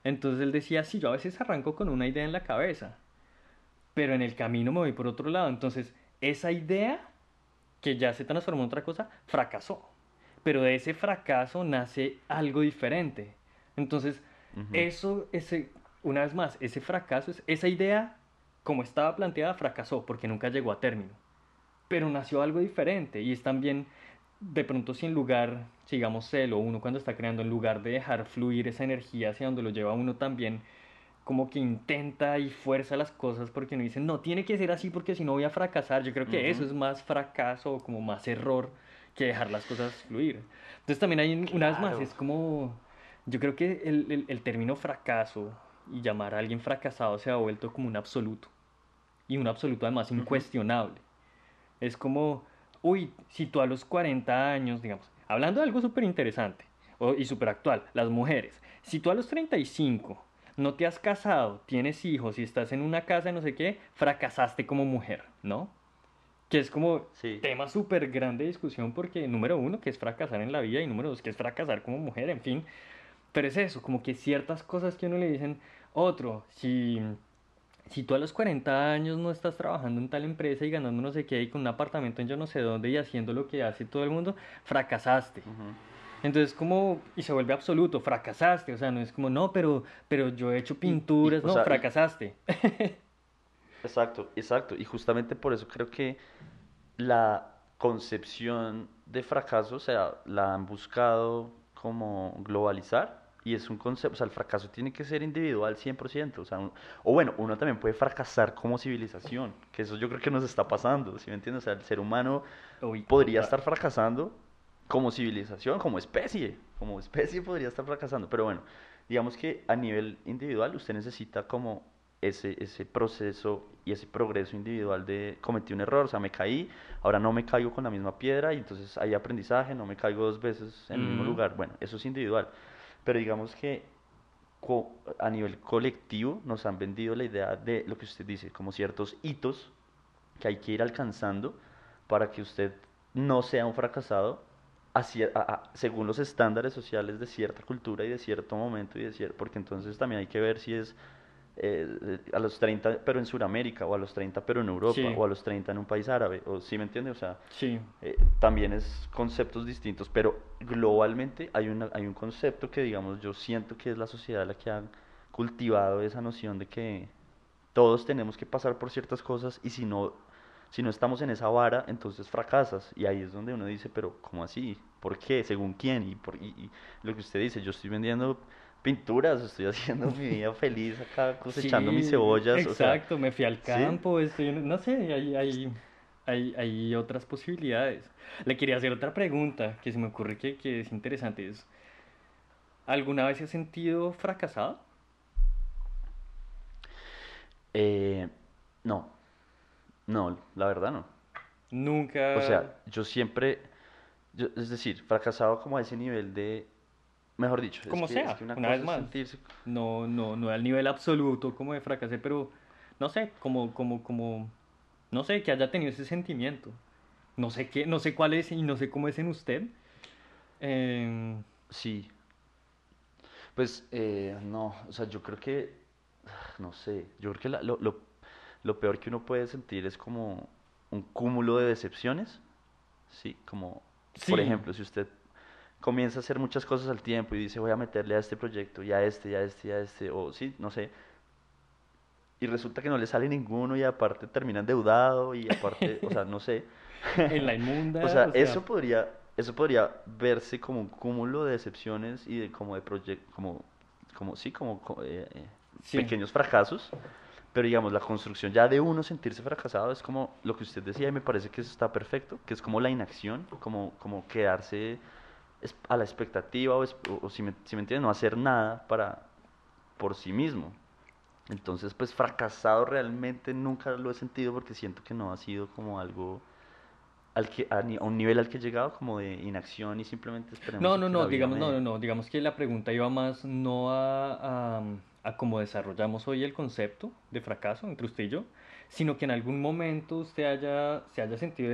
Entonces él decía, sí, yo a veces arranco con una idea en la cabeza, pero en el camino me voy por otro lado. Entonces, esa idea que ya se transformó en otra cosa, fracasó. Pero de ese fracaso nace algo diferente. Entonces, eso, ese, una vez más, ese fracaso, es- esa idea, como estaba planteada, fracasó porque nunca llegó a término. Pero nació algo diferente y es también, de pronto, si en lugar, sigamos celo, uno cuando está creando, en lugar de dejar fluir esa energía hacia donde lo lleva uno también, como que intenta y fuerza las cosas porque uno dice, no, tiene que ser así porque si no voy a fracasar. Yo creo que eso es más fracaso o como más error que dejar las cosas fluir. Entonces también hay, un- una vez más, Claro. es como, yo creo que el, el- el término fracaso y llamar a alguien fracasado se ha vuelto como un absoluto. Y un absoluto además incuestionable. Es como, uy, si tú a los 40 años, digamos, hablando de algo súper interesante y súper actual, las mujeres, si tú a los 35 no te has casado, tienes hijos y estás en una casa, no sé qué, fracasaste como mujer, ¿no? Que es como Sí. tema súper grande de discusión porque, número uno, que es fracasar en la vida y número dos, que es fracasar como mujer, en fin. Pero es eso, como que ciertas cosas que uno le dicen, otro, si, si tú a los 40 años no estás trabajando en tal empresa y ganando no sé qué y con un apartamento en yo no sé dónde y haciendo lo que hace todo el mundo, fracasaste. Entonces como, y se vuelve absoluto, fracasaste, o sea, no es como, no, pero, pero yo he hecho pinturas, no, sea, fracasaste. Exacto, exacto. Y justamente por eso creo que la concepción de fracaso, o sea, la han buscado como globalizar y es un concepto, o sea, el fracaso tiene que ser individual 100%, o sea, un- o bueno, uno también puede fracasar como civilización, que eso yo creo que nos está pasando, ¿sí me entiendes? O sea, el ser humano Uy, podría estar fracasando como civilización, como especie, como especie podría estar fracasando, pero bueno, digamos que a nivel individual usted necesita como ese, ese proceso y ese progreso individual de cometí un error, o sea, me caí, ahora no me caigo con la misma piedra y entonces hay aprendizaje, no me caigo dos veces en el mismo Ujú. lugar, bueno, eso es individual, pero digamos que a nivel colectivo nos han vendido la idea de lo que usted dice, como ciertos hitos que hay que ir alcanzando para que usted no sea un fracasado según los estándares sociales de cierta cultura y de cierto momento y de cier- porque entonces también hay que ver si es eh, a los 30 pero en Sudamérica o a los 30 pero en Europa Sí. o a los 30 en un país árabe o sí me entiende o sea Sí, eh, también es conceptos distintos, pero globalmente hay, una, hay un concepto que, digamos, yo siento que es la sociedad la que ha cultivado esa noción de que todos tenemos que pasar por ciertas cosas y si no, si no estamos en esa vara, entonces fracasas. Y ahí es donde uno dice, pero ¿cómo así? ¿Por qué? ¿Según quién? Y, por, y, y lo que usted dice, yo estoy vendiendo pinturas, estoy haciendo mi vida feliz acá cosechando mis Sí, cebollas. o sea, Exacto, me fui al ¿sí? campo, estoy en- no sé, hay, hay, hay, hay otras posibilidades. Le quería hacer otra pregunta que se me ocurre que, que es interesante. Es, ¿Alguna vez se ha sentido fracasado? Eh, no, no, la verdad no. Nunca. O sea, yo siempre, yo- es decir, fracasado como a ese nivel de, mejor dicho, es Como que, sea, es que una una vez es más. sentirse, No, no, no al nivel absoluto como de fracasé, pero no sé, como, como, como, no sé, que haya tenido ese sentimiento. No sé qué, no sé cuál es y no sé cómo es en usted. Em, sí, pues eh, no, o sea, yo creo que, no sé, yo creo que la- lo, lo, lo peor que uno puede sentir es como un cúmulo de decepciones, sí, como, por sí, ejemplo, si usted comienza a hacer muchas cosas al tiempo y dice voy a meterle a este proyecto y a este y a este y a este, o sí, no sé, y resulta que no le sale ninguno y aparte termina endeudado y aparte, o sea, no sé. en la inmunda, O sea, o sea, eso podría, eso podría verse como un cúmulo de decepciones y de como de proyectos, como, como, sí, como co- eh, eh, sí, pequeños fracasos, pero digamos, la construcción ya de uno sentirse fracasado es como lo que usted decía y me parece que eso está perfecto, que es como la inacción, como, como quedarse a la expectativa o, o- si me, si me entienden, no hacer nada para, por sí mismo. Entonces, pues fracasado realmente nunca lo he sentido porque siento que no ha sido como algo al que, a, a un nivel al que he llegado como de inacción y simplemente esperemos No, no, no, digamos, no, me... no, no, digamos que la pregunta iba más no a, a, a cómo desarrollamos hoy el concepto de fracaso entre usted y yo, sino que en algún momento usted haya, se haya sentido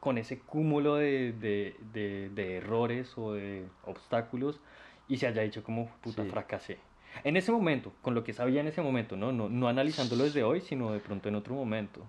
con ese cúmulo de, de, de, de errores o de obstáculos y se haya dicho como, puta, Sí. fracasé. En ese momento, con lo que sabía en ese momento, ¿no? No, no analizándolo desde hoy, sino de pronto en otro momento.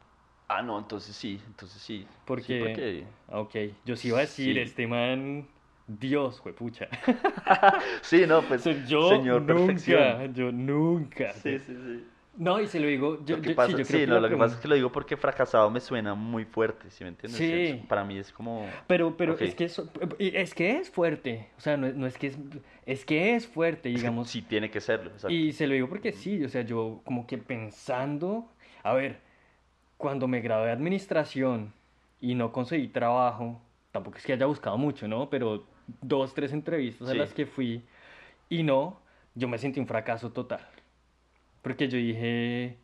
Ah, no, entonces sí, entonces sí. Sí, Porque, ah, ok, yo sí iba a decir, Sí. este man, Dios, juepucha. Sí, no, pues, yo señor nunca, perfección. yo nunca. Sí, sí, sí. No, y se lo digo, yo, Lo que yo- pasa, sí, yo sí, creo que no, lo que pasa es que lo digo porque fracasado me suena muy fuerte, ¿sí me entiendes? Sí. Es- Para mí es como... Pero, pero es que es que es fuerte, o sea, no, es- no es que es, es que es fuerte, digamos, sí tiene que serlo, exacto. y se lo digo porque sí, o sea, yo como que pensando, a ver, cuando me gradué de administración y no conseguí trabajo, tampoco es que haya buscado mucho, ¿no? Pero dos, tres entrevistas a las que fui y no, yo me sentí un fracaso total. Porque yo dije,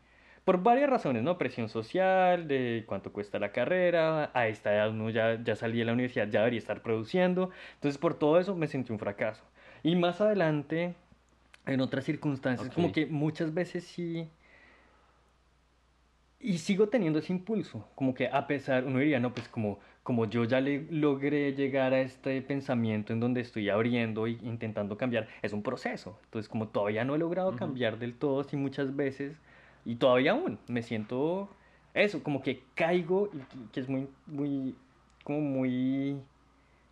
por varias razones, ¿no? Presión social, de cuánto cuesta la carrera, a esta edad uno ya, ya salí de la universidad, ya debería estar produciendo. Entonces, por todo eso me sentí un fracaso. Y más adelante, en otras circunstancias, como Ok. que muchas veces sí... Y sigo teniendo ese impulso, como que a pesar, uno diría, no, pues como, como yo ya le logré llegar a este pensamiento en donde estoy abriendo e intentando cambiar, es un proceso. Entonces, como todavía no he logrado Ujú. cambiar del todo, sí muchas veces, y todavía aún me siento eso, como que caigo, y que- que es muy, muy, como muy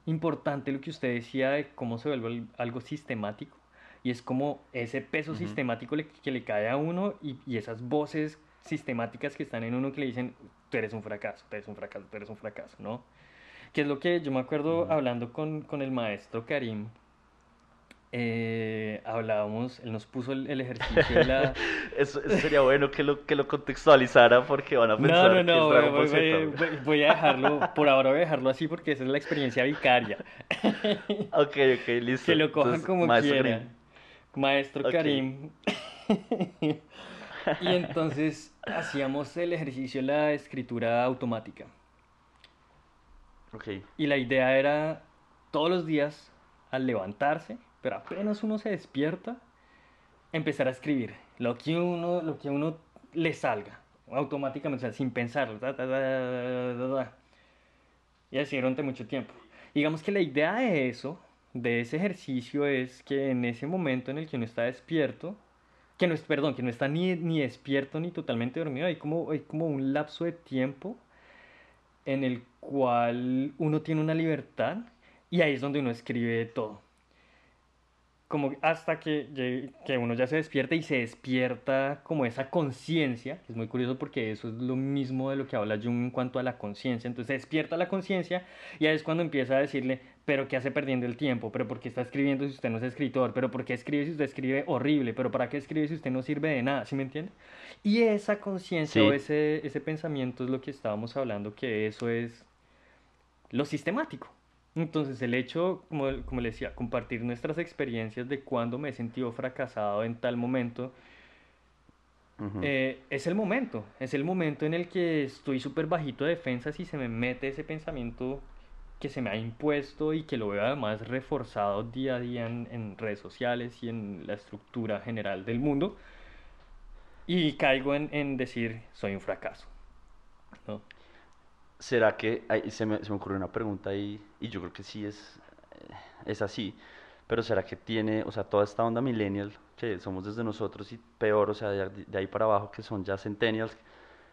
importante lo que usted decía de cómo se vuelve al- algo sistemático. Y es como ese peso Ujú. sistemático le- que le cae a uno y, y esas voces sistemáticas que están en uno que le dicen, tú eres un fracaso, tú eres un fracaso, tú eres un fracaso, ¿no? Que es lo que yo me acuerdo Ujú. hablando con, con el maestro Karim. eh, hablábamos, él nos puso el, el ejercicio de la... Eso, eso sería bueno que lo, que lo contextualizara porque van a No, pensar no, no, que es voy, voy- voy- voy- a dejarlo, por ahora voy a dejarlo así porque esa es la experiencia vicaria. Ok, ok, listo. Que lo cojan Entonces, como maestro quieran. Green. Maestro Ok. Karim. y entonces hacíamos el ejercicio de la escritura automática. Ok, Y la idea era todos los días, al levantarse, pero apenas uno se despierta, empezar a escribir lo que uno, lo que a uno le salga, automáticamente, o sea, sin pensarlo. ta, ta, ta. Y así durante mucho tiempo. Digamos que la idea de eso, de ese ejercicio, es que en ese momento en el que uno está despierto, que no es, perdón, que no está ni, ni despierto ni totalmente dormido, hay como, hay como un lapso de tiempo en el cual uno tiene una libertad y ahí es donde uno escribe todo. Como hasta que, que uno ya se despierta y se despierta como esa conciencia, es muy curioso porque eso es lo mismo de lo que habla Jung en cuanto a la conciencia, entonces se despierta la conciencia y ahí es cuando empieza a decirle, pero ¿qué hace perdiendo el tiempo? ¿Pero por qué está escribiendo si usted no es escritor? ¿Pero por qué escribe si usted escribe horrible? ¿Pero para qué escribe si usted no sirve de nada? ¿Sí me entiende? Y esa conciencia o ese, ese pensamiento es lo que estábamos hablando, que eso es lo sistemático. Entonces el hecho, como, como le decía, compartir nuestras experiencias de cuando me he sentido fracasado en tal momento, eh, es el momento, es el momento en el que estoy súper bajito de defensas y se me mete ese pensamiento que se me ha impuesto y que lo veo además reforzado día a día en, en redes sociales y en la estructura general del mundo. Y caigo en, en decir, soy un fracaso. ¿no? ¿Será que, ahí se me, se me ocurrió una pregunta ahí, y yo creo que sí es, eh, es así, pero ¿será que tiene, o sea, toda esta onda millennial, que somos desde nosotros y peor, o sea, de, ahí para abajo, que son ya centennials,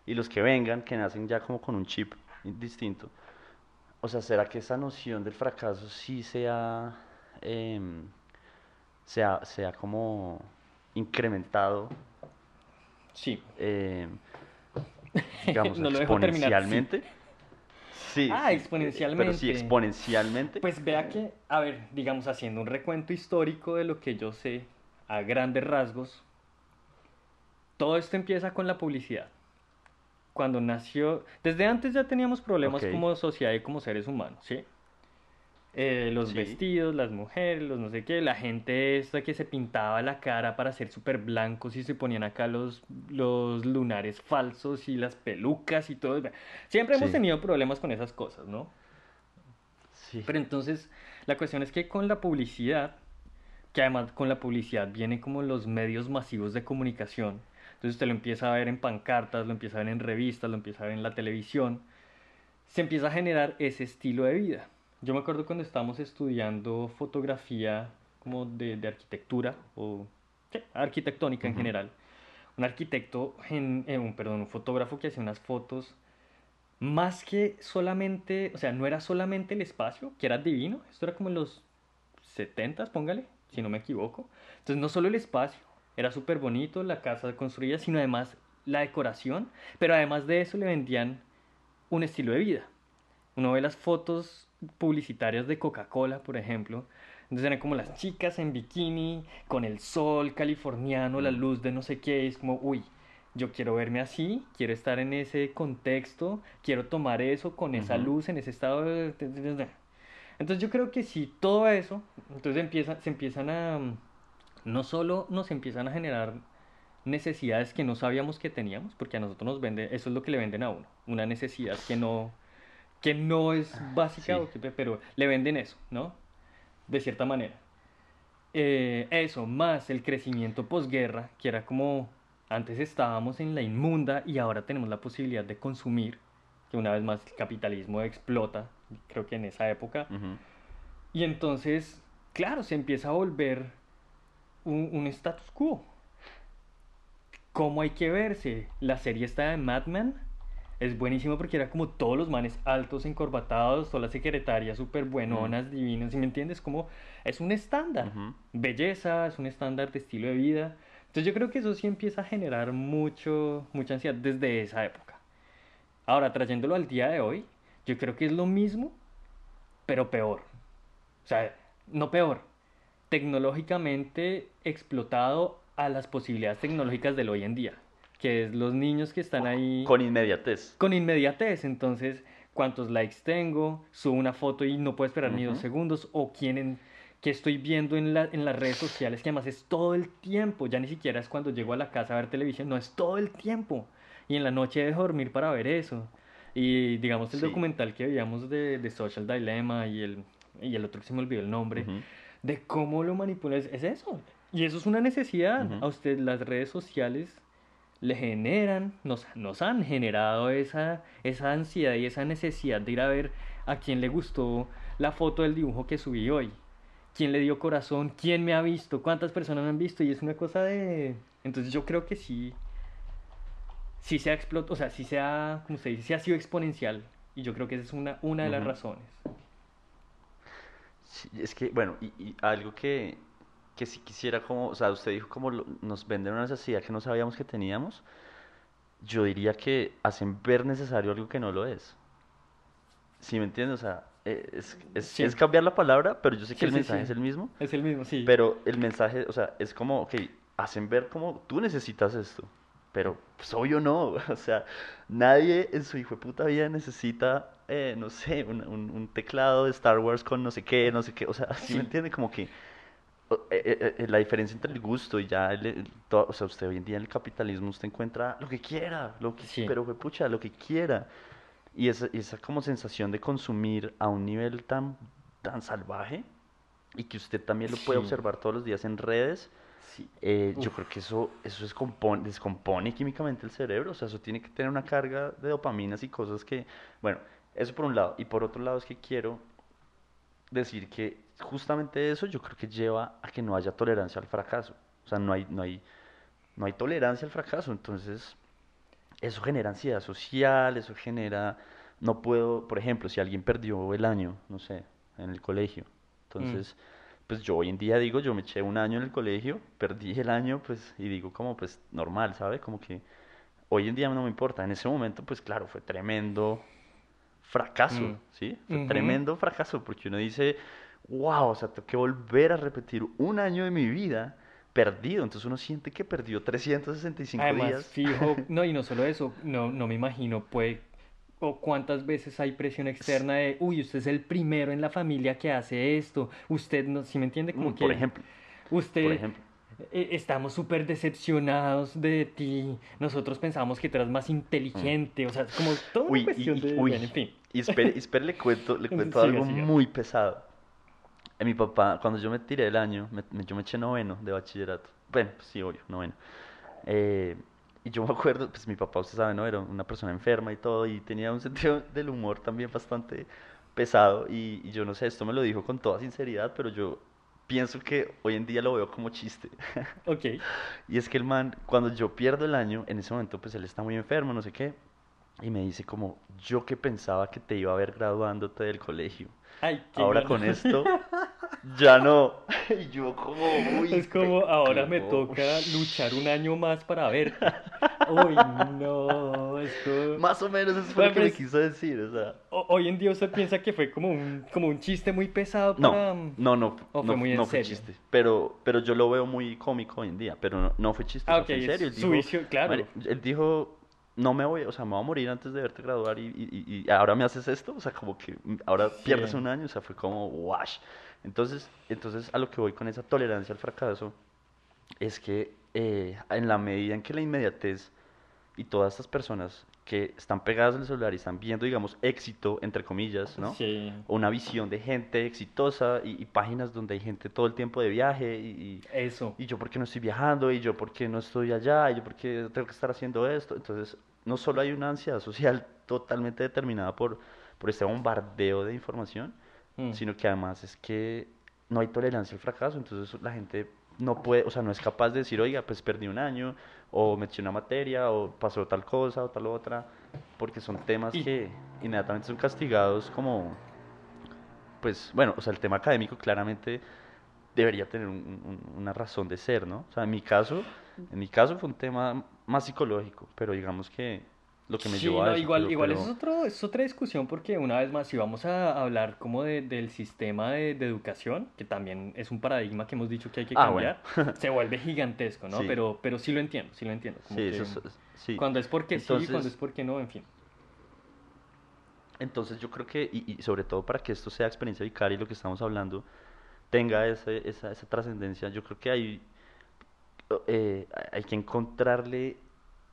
y los que vengan, que nacen ya como con un chip distinto, o sea, ¿será que esa noción del fracaso sí sea, eh, sea, sea como incrementado? Sí. Eh, digamos, exponencialmente. Sí. Ah, exponencialmente. Pero sí, exponencialmente. Pues vea que, a ver, digamos, haciendo un recuento histórico de lo que yo sé, a grandes rasgos, todo esto empieza con la publicidad. Cuando nació, desde antes ya teníamos problemas como sociedad y como seres humanos, ¿sí? Eh, los vestidos, las mujeres, los no sé qué, la gente esta que se pintaba la cara para ser súper blancos y se ponían acá los, los lunares falsos y las pelucas y todo. Siempre hemos tenido problemas con esas cosas, ¿no? Sí. Pero entonces, la cuestión es que con la publicidad, que además con la publicidad vienen como los medios masivos de comunicación, entonces usted lo empieza a ver en pancartas, lo empieza a ver en revistas, lo empieza a ver en la televisión, se empieza a generar ese estilo de vida. Yo me acuerdo cuando estábamos estudiando fotografía como de, de arquitectura o arquitectónica en general. Un arquitecto, eh, un, perdón, un fotógrafo que hacía unas fotos más que solamente, o sea, no era solamente el espacio, que era divino, esto era como en los 70, póngale, si no me equivoco. Entonces, no solo el espacio, era súper bonito, la casa construida, sino además la decoración, pero además de eso le vendían un estilo de vida. Uno ve las fotos publicitarias de Coca-Cola, por ejemplo. Entonces eran como las chicas en bikini, con el sol californiano, la mm. luz de no sé qué, es como, uy, yo quiero verme así, quiero estar en ese contexto, quiero tomar eso con esa luz, en ese estado. Entonces yo creo que si todo eso, entonces empieza, se empiezan a, no solo nos empiezan a generar necesidades que no sabíamos que teníamos, porque a nosotros nos vende, eso es lo que le venden a uno, una necesidad que no, que no es ah, básica, pero le venden eso, ¿no? De cierta manera. Eh, eso, más el crecimiento posguerra, que era como antes estábamos en la inmunda y ahora tenemos la posibilidad de consumir, que una vez más el capitalismo explota, creo que en esa época. Y entonces, claro, se empieza a volver un, un status quo. ¿Cómo hay que verse? La serie está de Mad Men es buenísimo porque era como todos los manes altos, encorbatados, todas las secretarias súper buenonas, divinas, ¿sí me entiendes? Como es un estándar. Belleza, es un estándar de estilo de vida. Entonces yo creo que eso sí empieza a generar mucho, mucha ansiedad desde esa época. Ahora, trayéndolo al día de hoy, yo creo que es lo mismo, pero peor. O sea, no peor. Tecnológicamente explotado a las posibilidades tecnológicas del hoy en día que es los niños que están ahí. Con inmediatez. Con inmediatez, entonces, cuántos likes tengo, subo una foto y no puedo esperar ni dos segundos, o quién que estoy viendo en, la, en las redes sociales, que además es todo el tiempo, ya ni siquiera es cuando llego a la casa a ver televisión, no, es todo el tiempo. Y en la noche dejo dormir para ver eso. Y digamos el documental que veíamos de, de, Social Dilemma y el, y el otro que se me olvidó el nombre, de cómo lo manipulas, es eso. Y eso es una necesidad. A usted las redes sociales le generan, nos, nos han generado esa, esa ansiedad y esa necesidad de ir a ver a quién le gustó la foto del dibujo que subí hoy, quién le dio corazón, quién me ha visto, cuántas personas me han visto y es una cosa de... Entonces yo creo que sí, sí se ha explotado, o sea, sí se ha, como se dice, sí ha sido exponencial. Y yo creo que esa es una, una de las razones. es que, bueno, y, algo que, que si quisiera como, o sea, usted dijo como lo- nos venden una necesidad que no sabíamos que teníamos, yo diría que hacen ver necesario algo que no lo es. ¿Sí me entiendes? O sea, eh, es, es, Sí. es cambiar la palabra, pero yo sé que Sí, el sí, mensaje es el mismo. Es el mismo, sí. Pero el mensaje, o sea, es como, ok, hacen ver como tú necesitas esto. Pero, pues obvio no. O sea, nadie en su hijo de puta vida necesita, eh, no sé, un, un- un teclado de Star Wars con no sé qué, no sé qué. O sea, ¿sí me entiende? Como que eh, eh, eh, la diferencia entre el gusto y ya, el- el- todo- o sea, usted hoy en día en el capitalismo usted encuentra lo que quiera, lo que, Sí. pero pucha, lo que quiera. Y esa, esa como sensación de consumir a un nivel tan, tan salvaje y que usted también lo puede Sí. observar todos los días en redes, Sí. eh, yo creo que eso, eso descompone, descompone químicamente el cerebro, o sea, eso tiene que tener una carga de dopaminas y cosas que, bueno, eso por un lado, y por otro lado es que quiero decir que justamente eso yo creo que lleva a que no haya tolerancia al fracaso, o sea, no hay, no hay, no hay tolerancia al fracaso, entonces eso genera ansiedad social, eso genera, no puedo, por ejemplo, si alguien perdió el año, no sé, en el colegio, entonces, pues yo hoy en día digo, yo me eché un año en el colegio, perdí el año, pues, y digo como, pues, normal, ¿sabe? Como que hoy en día no me importa, en ese momento, pues, claro, fue tremendo fracaso, Mm. ¿sí? Fue tremendo fracaso, porque uno dice, wow, o sea, tengo que volver a repetir un año de mi vida perdido, entonces uno siente que perdió 365 Además, días. fijo, no, y no solo eso, no, no me imagino, puede, o cuántas veces hay presión externa de, uy, usted es el primero en la familia que hace esto, usted no, si me entiende, como Mm, que por ejemplo, usted, por ejemplo. eh, estamos súper decepcionados de ti, nosotros pensamos que tú eras más inteligente, o sea, es como toda una Uy, y, cuestión y- de, uy, en fin. Y espere, espere, le cuento, le cuento Siga, algo siga. muy pesado. Eh, mi papá, cuando yo me tiré el año, me- me- yo me eché noveno de bachillerato. Bueno, pues sí, obvio, noveno. Eh, y yo me acuerdo, pues mi papá, usted sabe, ¿no? Era una persona enferma y todo, y tenía un sentido del humor también bastante pesado. Y, y yo no sé, esto me lo dijo con toda sinceridad, pero yo pienso que hoy en día lo veo como chiste. Ok, Y es que el man, cuando yo pierdo el año, en ese momento pues él está muy enfermo, no sé qué, y me dice como, yo que pensaba que te iba a ver graduándote del colegio, ay, qué ahora gana. con esto, ya no. Y yo como, uy, Es como, ahora me toca luchar un año más para verte. Uy, no, esto... Más o menos eso fue Bueno, lo que me pero es- quiso decir, o sea. Hoy en día usted piensa que fue como un, como un chiste muy pesado No, para... no, no, ¿O no, fue muy no fue chiste, pero, pero yo lo veo muy cómico hoy en día, pero no, no fue chiste, Ah, o sea, fue en serio, él su dijo, vicio, claro. Él dijo, no me voy, o sea, me voy a morir antes de verte graduar y, y- ahora me haces esto, o sea, como que ahora pierdes Sí. un año, o sea, fue como, wash. Entonces, entonces a lo que voy con esa tolerancia al fracaso es que eh, en la medida en que la inmediatez y todas estas personas que están pegadas al celular y están viendo, digamos, éxito, entre comillas, ¿no? Sí, o una visión de gente exitosa y, y páginas donde hay gente todo el tiempo de viaje y, y, eso. y yo por qué no estoy viajando y yo por qué no estoy allá y yo por qué tengo que estar haciendo esto. Entonces, no solo hay una ansiedad social totalmente determinada por, por este bombardeo de información, Mm. sino que además es que no hay tolerancia al fracaso, entonces la gente no puede, o sea, no es capaz de decir, oiga, pues perdí un año, o me eché una materia, o pasó tal cosa, o tal otra, porque son temas Y- que inmediatamente son castigados como, pues, bueno, o sea, el tema académico claramente debería tener un- un- una razón de ser, ¿no? O sea, en mi caso, en mi caso fue un tema más psicológico, pero digamos que lo que me Sí, llevó a no, eso, igual, pero- igual pero- es, otro, es otra discusión porque una vez más, si vamos a hablar como de- del sistema de, de educación, que también es un paradigma que hemos dicho que hay que Ah, bueno. cambiar, se vuelve gigantesco, ¿no? Sí. pero, pero sí lo entiendo, sí lo entiendo. como Sí, que eso es- sí. Cuando es porque sí, cuando Entonces- es porque no, en fin. Entonces yo creo que, y, y sobre todo para que esto sea experiencia vicaria y lo que estamos hablando tenga ese- esa, esa trascendencia, yo creo que hay, eh, hay que encontrarle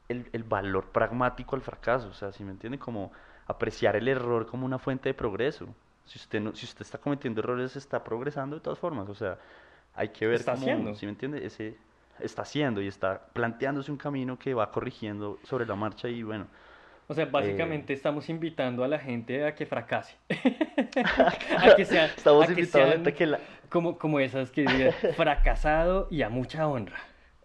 el, el valor pragmático al fracaso, o sea, si me entiende, como apreciar el error como una fuente de progreso. Si usted, no, si usted está cometiendo errores, está progresando de todas formas, o sea, hay que ver Está cómo, haciendo. si me entiende, ese está haciendo y está planteándose un camino que va corrigiendo sobre la marcha y bueno, O sea, Eh, básicamente estamos invitando a la gente a que fracase. a que sean, estamos a que invitando a gente que la, como, como esas que digan fracasado y a mucha honra.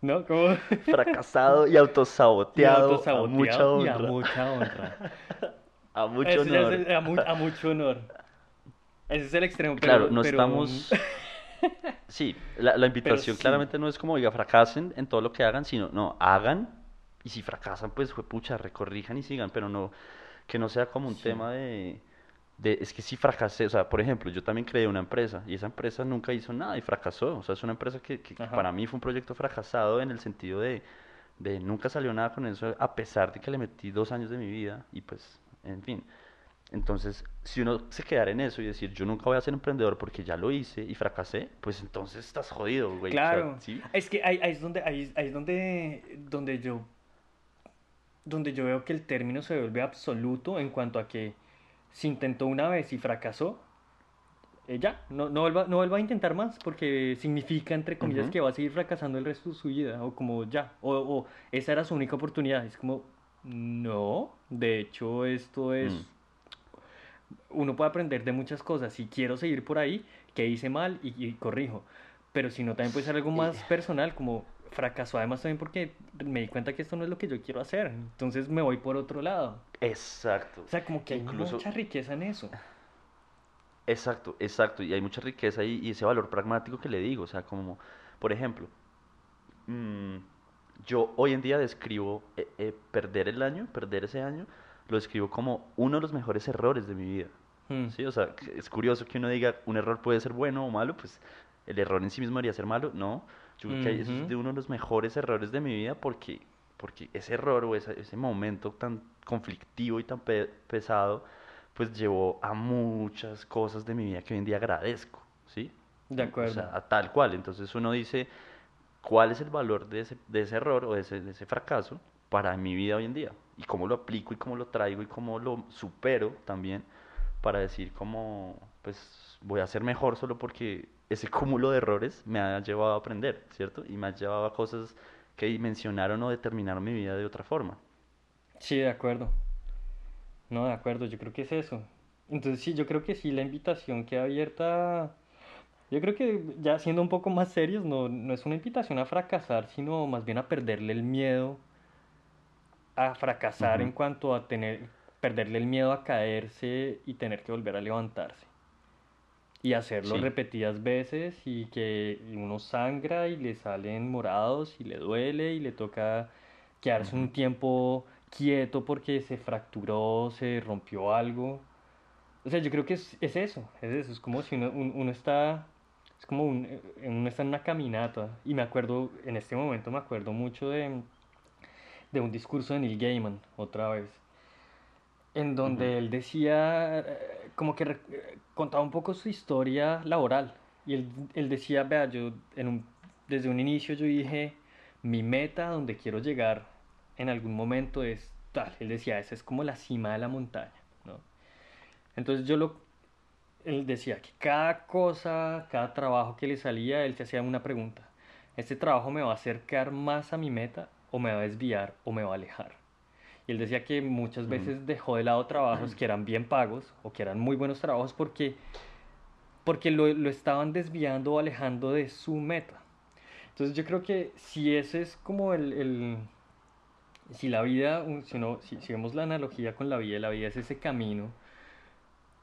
¿No? Como fracasado y y autosaboteado, autosaboteado a mucha y a honra, mucha honra. a mucho ya es honor. el- a, mu- a mucho honor. Ese es el extremo, pero, Claro, no pero- estamos, Sí, la, la invitación sí. claramente no es como, oiga, fracasen en todo lo que hagan, sino, no, hagan, y si fracasan, pues, fue pucha, recorrijan y sigan, pero no, que no sea como un Sí. tema de, de, es que si fracasé, o sea, por ejemplo, yo también creé una empresa, y esa empresa nunca hizo nada y fracasó, o sea, es una empresa que, que- para mí fue un proyecto fracasado en el sentido de, de nunca salió nada con eso, a pesar de que le metí dos años de mi vida, y pues, en fin. Entonces, si uno se quedara en eso y decir, yo nunca voy a ser emprendedor porque ya lo hice y fracasé, pues entonces estás jodido, güey. O sea, Claro. sí. Es que ahí, ahí es donde, ahí, ahí es donde, donde yo, donde yo veo que el término se vuelve absoluto en cuanto a que si intentó una vez y fracasó, eh, ya, no, no vuelva, no vuelva a intentar más, porque significa, entre comillas, que va a seguir fracasando el resto de su vida, o como ya, o, o esa era su única oportunidad. Es como, no, de hecho, esto mm, es, uno puede aprender de muchas cosas. Si quiero seguir por ahí, que hice mal y, y corrijo. Pero si no, también puede ser algo más personal, como fracasó además también porque me di cuenta que esto no es lo que yo quiero hacer. Entonces me voy por otro lado. exacto. O sea, como que hay mucha riqueza en eso. exacto, exacto. Y hay mucha riqueza y, y ese valor pragmático que le digo. O sea, como, por ejemplo, mm, yo hoy en día describo eh, eh, perder el año, perder ese año, lo describo como uno de los mejores errores de mi vida. Mm, Sí, o sea, es curioso que uno diga un error puede ser bueno o malo, pues el error en sí mismo debería ser malo. No, yo creo que eso es de uno de los mejores errores de mi vida porque, porque ese error o esa- ese momento tan conflictivo y tan pe- pesado, pues llevó a muchas cosas de mi vida que hoy en día agradezco, ¿sí? de O acuerdo. sea, a tal cual. Entonces uno dice, ¿cuál es el valor de ese, de ese error o de ese, de ese fracaso para mi vida hoy en día? Y cómo lo aplico y cómo lo traigo y cómo lo supero también para decir cómo, pues voy a ser mejor solo porque ese cúmulo de errores me ha llevado a aprender, ¿cierto? Y me ha llevado a cosas que dimensionaron o determinaron mi vida de otra forma. Sí, de acuerdo. No, de acuerdo, yo creo que es eso. Entonces sí, yo creo que sí, la invitación queda abierta. Yo creo que ya siendo un poco más serios, no, no es una invitación a fracasar, sino más bien a perderle el miedo a fracasar en cuanto a tener, perderle el miedo a caerse y tener que volver a levantarse. Y hacerlo Sí. repetidas veces y que uno sangra y le salen morados y le duele y le toca quedarse ujú, un tiempo quieto porque se fracturó, se rompió algo. O sea, yo creo que es, es eso, es eso, es como si uno, un- uno está, es como un, eh, uno está en una caminata y me acuerdo, en este momento me acuerdo mucho de, de un discurso de Neil Gaiman, otra vez, en donde él decía, eh, como que eh, contaba un poco su historia laboral. Y él, él decía, vea, yo desde un inicio yo dije, mi meta donde quiero llegar en algún momento es tal. Él decía, esa es como la cima de la montaña, ¿no? Entonces yo lo, él decía que cada cosa, cada trabajo que le salía, él se hacía una pregunta. ¿Este trabajo me va a acercar más a mi meta o me va a desviar o me va a alejar? Y él decía que muchas veces dejó de lado trabajos que eran bien pagos o que eran muy buenos trabajos porque, porque lo, lo estaban desviando o alejando de su meta. Entonces yo creo que si ese es como el, el- si la vida, si, uno- si, si vemos la analogía con la vida, la vida es ese camino,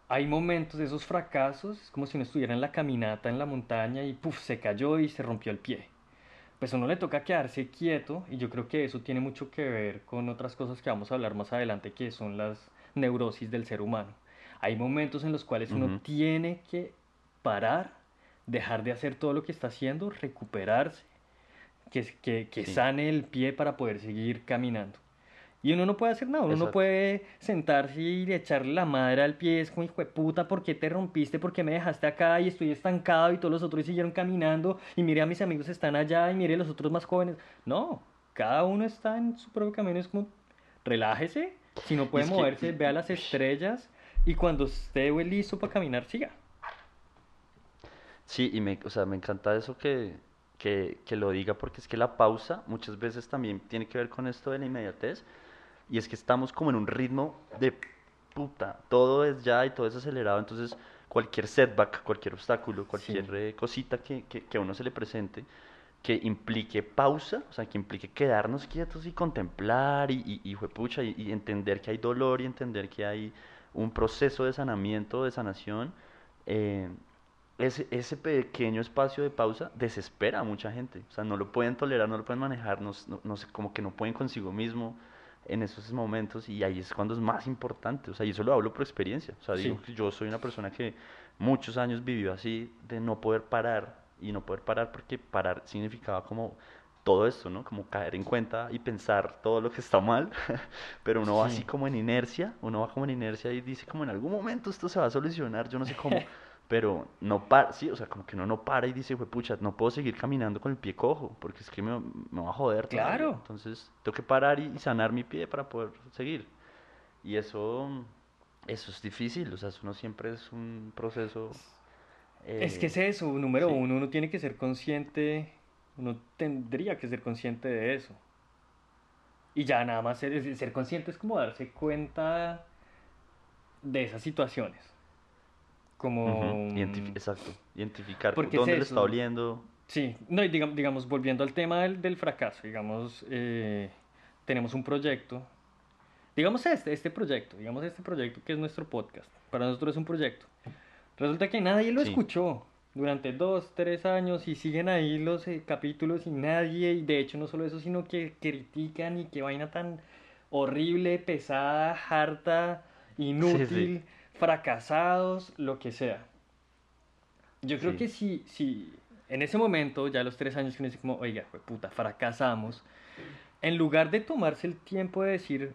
hay momentos de esos fracasos, es como si uno estuviera en la caminata en la montaña y puf, se cayó y se rompió el pie. Pues uno le toca quedarse quieto y yo creo que eso tiene mucho que ver con otras cosas que vamos a hablar más adelante que son las neurosis del ser humano. Hay momentos en los cuales uno tiene que parar, dejar de hacer todo lo que está haciendo, recuperarse, que, que, que Sí, sane el pie para poder seguir caminando. Y uno no puede hacer nada, uno no puede sentarse y echarle la madre al pie, es como hijo de puta, ¿por qué te rompiste? ¿Por qué me dejaste acá y estoy estancado y todos los otros siguieron caminando? Y mire a mis amigos están allá y mire los otros más jóvenes. No, cada uno está en su propio camino, es como relájese, si no puede es moverse, vea las estrellas y cuando esté listo para caminar, siga. sí, y me, o sea, me encanta eso que, que, que lo diga porque es que la pausa muchas veces también tiene que ver con esto de la inmediatez y es que estamos como en un ritmo de puta, todo es ya y todo es acelerado, entonces cualquier setback, cualquier obstáculo, Sí, cualquier eh, cosita que, que, que a uno se le presente, que implique pausa, o sea, que implique quedarnos quietos y contemplar y, y, y juepucha, y, y entender que hay dolor y entender que hay un proceso de sanamiento, de sanación, eh, ese, ese pequeño espacio de pausa desespera a mucha gente. O sea, no lo pueden tolerar, no lo pueden manejar, no, no, no sé, como que no pueden consigo mismo en esos momentos y ahí es cuando es más importante. O sea, y eso lo hablo por experiencia. O sea, digo Sí. que yo soy una persona que muchos años vivió así de no poder parar y no poder parar porque parar significaba como todo esto, ¿no? Como caer en cuenta y pensar todo lo que está mal, pero uno va así Sí. como en inercia, uno va como en inercia y dice como en algún momento esto se va a solucionar, yo no sé cómo, pero no para, sí, o sea, como que uno no para y dice, "Jue pucha, no puedo seguir caminando con el pie cojo, porque es que me, me va a joder todavía". Claro. Entonces, tengo que parar y, y sanar mi pie para poder seguir. Y eso, eso es difícil, o sea, eso no siempre es un proceso... Es que es eh, eso, número sí. uno, uno tiene que ser consciente, uno tendría que ser consciente de eso. Y ya nada más ser, ser consciente es como darse cuenta de esas situaciones. Como... Exacto, identificar Porque es dónde le está eso. doliendo. Sí, no, y digamos, digamos, volviendo al tema del, del fracaso, digamos, eh, tenemos un proyecto, digamos este, este proyecto, digamos este proyecto que es nuestro podcast, para nosotros es un proyecto. Resulta que nadie lo Sí. escuchó durante dos, tres años y siguen ahí los eh, capítulos y nadie, y de hecho no solo eso, sino que critican y qué vaina tan horrible, pesada, harta, inútil, fracasados, lo que sea. Yo creo Sí. que si, si en ese momento, ya a los tres años que uno dice como, oiga, fue puta, fracasamos, en lugar de tomarse el tiempo de decir,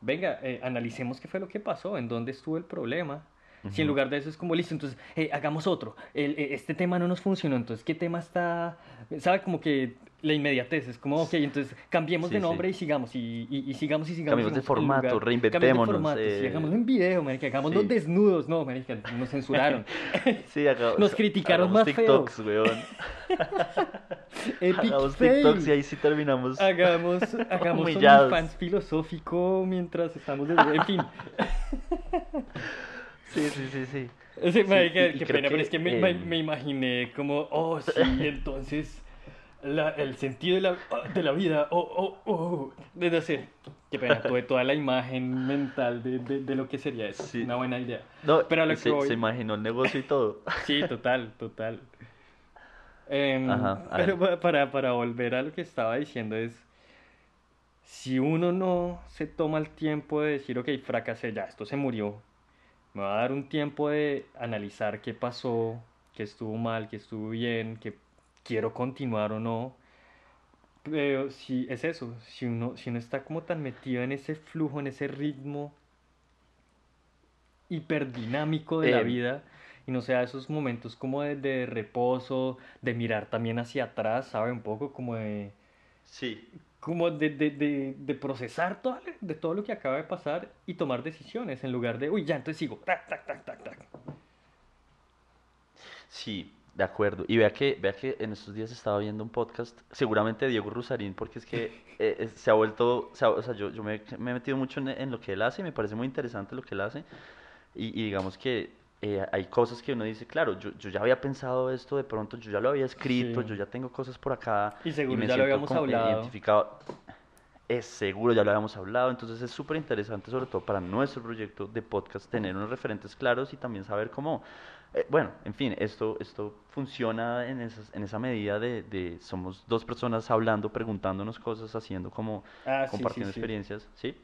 venga, eh, analicemos qué fue lo que pasó, en dónde estuvo el problema, si en lugar de eso es como, listo, entonces, eh, hagamos otro, el- eh, este tema no nos funcionó, entonces, ¿qué tema está? ¿Sabe? Como que la inmediatez, es como, ok, entonces, cambiemos de Sí, sí. nombre y sigamos, y, y- y sigamos y sigamos. Cambiemos de formato, cambiemos de reinventémonos, formato, sí, eh, hagámoslo en video, marica, hagámoslo sí. desnudos, no, marica, nos censuraron. Sí, Nos criticaron hagamos más feo. TikToks, weón. Epic Hagamos fail. TikToks y ahí sí terminamos. Hagamos, hagamos un fans filosófico mientras estamos desde... En fin. Sí, sí, sí, sí. Sí, y- qué pena, pero que, es que me, me- me imaginé como, oh, sí, entonces, la- el sentido de la, de la vida, oh, oh, oh. Desde hacer, qué pena, tuve toda la imagen mental de, de, de lo que sería eso. Sí. Una buena idea. No, Pero lo que se, voy- se imaginó el negocio y todo. Sí, total, total. Em, Ajá, a pero para, para volver a lo que estaba diciendo es, si uno no se toma el tiempo de decir, ok, fracasé ya, esto se murió, me va a dar un tiempo de analizar qué pasó, qué estuvo mal, qué estuvo bien, qué quiero continuar o no. Pero si es eso, si uno, si uno está como tan metido en ese flujo, en ese ritmo hiperdinámico de la Eh, vida y no sea esos momentos como de, de reposo, de mirar también hacia atrás, ¿sabe? Un poco como de, Sí, como de, de, de, de procesar todo, de todo lo que acaba de pasar y tomar decisiones en lugar de, uy, ya, entonces sigo, tac, tac, tac, tac, tac. sí, de acuerdo. Y vea que, vea que en estos días estaba viendo un podcast, seguramente Diego Rusarín, porque es que eh, se ha vuelto, se ha- o sea, yo, yo me, me he metido mucho en, en lo que él hace y me parece muy interesante lo que él hace. Y, y digamos que eh, hay cosas que uno dice, claro, yo, yo ya había pensado esto de pronto, yo ya lo había escrito, Sí. yo ya tengo cosas por acá. Y seguro me ya lo habíamos hablado. identificado. Es seguro, ya lo habíamos hablado, entonces es súper interesante, sobre todo para nuestro proyecto de podcast, tener unos referentes claros y también saber cómo, eh, bueno, en fin, esto, esto funciona en, esas, en esa medida de, de somos dos personas hablando, preguntándonos cosas, haciendo como, Ah, sí, compartiendo sí. experiencias, ¿sí?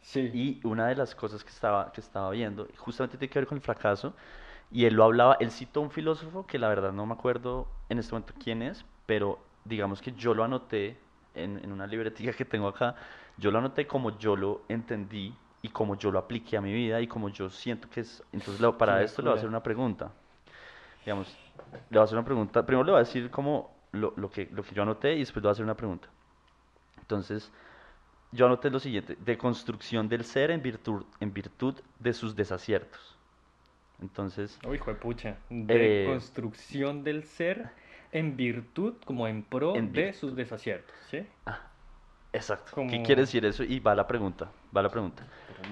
Sí. Y una de las cosas que estaba, que estaba viendo, justamente tiene que ver con el fracaso, y él lo hablaba, él citó a un filósofo que la verdad no me acuerdo en este momento quién es, pero digamos que yo lo anoté en, en una libretica que tengo acá, yo lo anoté como yo lo entendí y como yo lo apliqué a mi vida y como yo siento que es, entonces lo- para Qué esto le voy a hacer una pregunta, digamos, le voy a hacer una pregunta, primero le voy a decir como lo, lo que, lo que yo anoté y después le voy a hacer una pregunta. Entonces, yo anoté lo siguiente, de construcción del ser en virtud, en virtud de sus desaciertos. Entonces, Uy, hijo de pucha. De Eh, construcción del ser en virtud, como en pro En de sus desaciertos, ¿sí? exacto. ¿Qué quiere decir eso? Y va la pregunta, va la pregunta.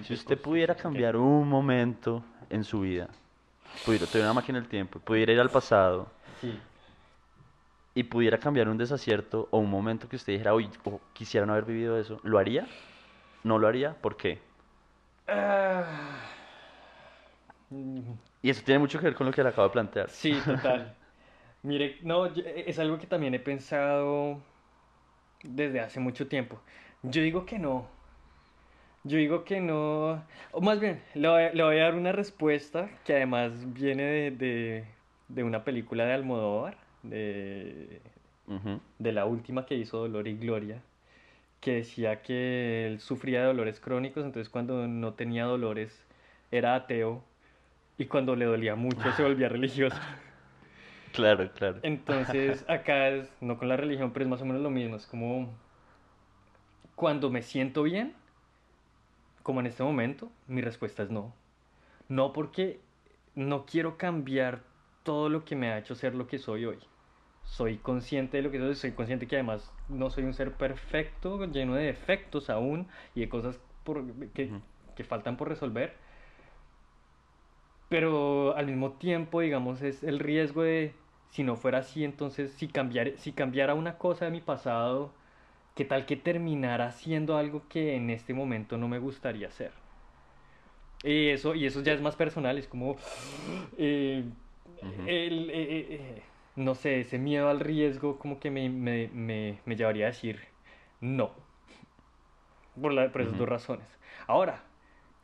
Si usted pudiera cambiar un momento en su vida, pudiera tener una máquina del tiempo, pudiera ir al pasado Sí. Y pudiera cambiar un desacierto o un momento que usted dijera, uy, o quisiera no haber vivido eso, ¿lo haría? ¿No lo haría? ¿Por qué? Ah. Y eso tiene mucho que ver con lo que le acabo de plantear. Sí, total. Mire, no, e, es algo que también he pensado desde hace mucho tiempo. Yo digo que no. Yo digo que no. O más bien, le voy, a- le voy a dar una respuesta que además viene de, de, de una película de Almodóvar, de, de la última que hizo Dolor y Gloria, que decía que él sufría de dolores crónicos, entonces cuando no tenía dolores era ateo y cuando le dolía mucho se volvía religioso. Claro, claro. Entonces acá es, no con la religión, pero es más o menos lo mismo, es como cuando me siento bien, como en este momento, mi respuesta es no. No porque no quiero cambiar todo lo que me ha hecho ser lo que soy hoy. Soy consciente de lo que soy, soy consciente que además no soy un ser perfecto, lleno de defectos aún y de cosas por, que, que faltan por resolver. Pero al mismo tiempo, digamos, es el riesgo de, si no fuera así, entonces, si cambiar, si cambiara una cosa de mi pasado, ¿qué tal que terminara haciendo algo que en este momento no me gustaría hacer? Y eso, y eso ya es más personal, es como, eh, el, eh, eh, eh, no sé, ese miedo al riesgo como que me, me, me, me llevaría a decir no, por, la- por esas Ujú. dos razones. Ahora,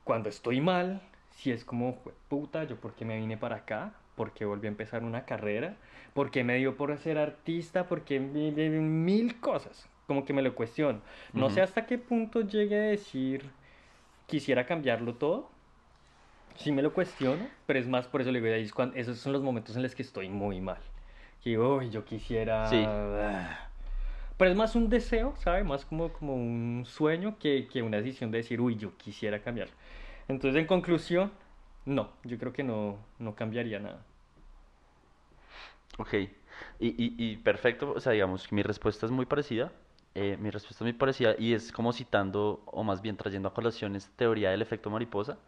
cuando estoy mal, si es como, "Jue- puta, ¿yo por qué me vine para acá? ¿Por qué volví a empezar una carrera? ¿Por qué me dio por ser artista? ¿Por qué mi- mi- mi- mil cosas? Como que me lo cuestiono. No sé Ujú. hasta qué punto llegue a decir, quisiera cambiarlo todo. Sí me lo cuestiono, pero es más por eso le digo, esos son los momentos en los que estoy muy mal. Que "Uy, yo quisiera... Sí. ah". Pero es más un deseo, ¿sabe? Más como, como un sueño que, que una decisión de decir, uy, yo quisiera cambiar. Entonces, en conclusión, no, yo creo que no, no cambiaría nada. Ok, y, y, y perfecto, o sea, digamos, mi respuesta es muy parecida, eh, mi respuesta es muy parecida y es como citando, o más bien trayendo a colación esta teoría del efecto mariposa,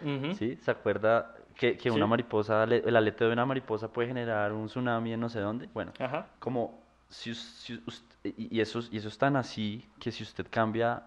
Ujú. ¿sí? ¿Se acuerda que, que una Sí. mariposa, el aleteo de una mariposa puede generar un tsunami en no sé dónde? Bueno, Ajá. como si, us- si us- y eso, es- y eso es tan así que si usted cambia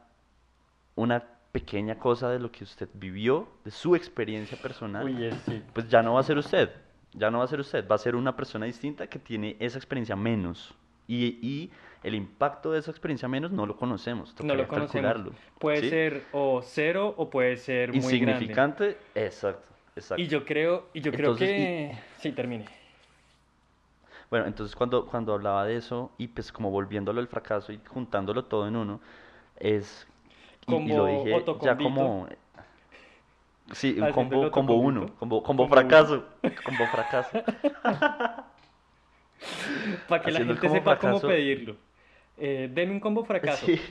una pequeña cosa de lo que usted vivió, de su experiencia personal, Uy, es, sí. pues ya no va a ser usted, ya no va a ser usted, va a ser una persona distinta que tiene esa experiencia menos. Y, y el impacto de esa experiencia menos no lo conocemos, No lo tocaría conocemos. calcularlo. Puede ¿sí? ser o cero o puede ser muy grande. Insignificante, exacto, exacto. Y yo creo, y yo creo Entonces, que... Sí, termine. Bueno, entonces cuando, cuando hablaba de eso y pues como volviéndolo al fracaso y juntándolo todo en uno, es... Y, y lo dije ya como... Sí, un combo, combo uno, combo, combo Combo fracaso, combo fracaso. Para que la Haciendo gente sepa cómo pedirlo. Eh, deme un combo fracaso. Sí.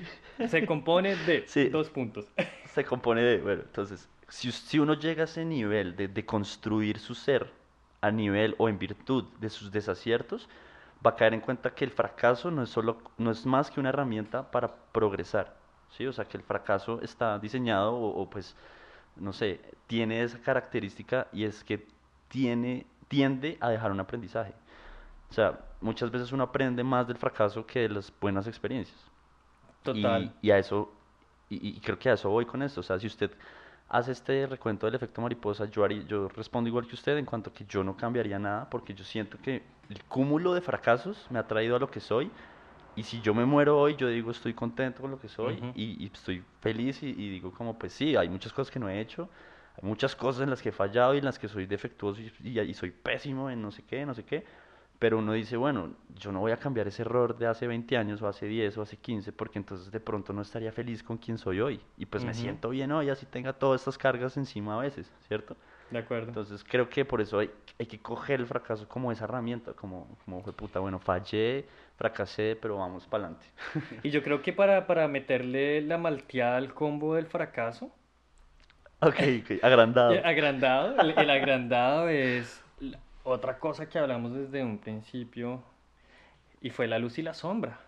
Se compone de Sí. dos puntos. se compone de, bueno, entonces, si, uno llega a ese nivel de, de construir su ser a nivel o en virtud de sus desaciertos, va a caer en cuenta que el fracaso no es solo, no es más que una herramienta para progresar, ¿sí? O sea, que el fracaso está diseñado o, o, pues, no sé, tiene esa característica y es que tiene, tiende a dejar un aprendizaje. O sea, muchas veces uno aprende más del fracaso que de las buenas experiencias. Total. Y, y a eso, y, y creo que a eso voy con esto. O sea, si usted hace este recuento del efecto mariposa, yo, haría- yo respondo igual que usted en cuanto a que yo no cambiaría nada porque yo siento que el cúmulo de fracasos me ha traído a lo que soy. Y si yo me muero hoy, yo digo estoy contento con lo que soy y, y estoy feliz y, y digo como pues sí, hay muchas cosas que no he hecho, hay muchas cosas en las que he fallado y en las que soy defectuoso y, y- y soy pésimo en no sé qué, no sé qué. Pero uno dice, bueno, yo no voy a cambiar ese error de hace 20 años o hace 10 o hace 15 porque entonces de pronto no estaría feliz con quien soy hoy. Y pues me siento bien hoy, así tenga todas estas cargas encima a veces, ¿cierto? De acuerdo. Entonces creo que por eso hay, hay que coger el fracaso como esa herramienta, como, como fue puta, bueno, fallé, fracasé, pero vamos para adelante. Y yo creo que para, para meterle la malteada al combo del fracaso, ok, ok, agrandado. agrandado, el, el agrandado es otra cosa que hablamos desde un principio y fue la luz y la sombra.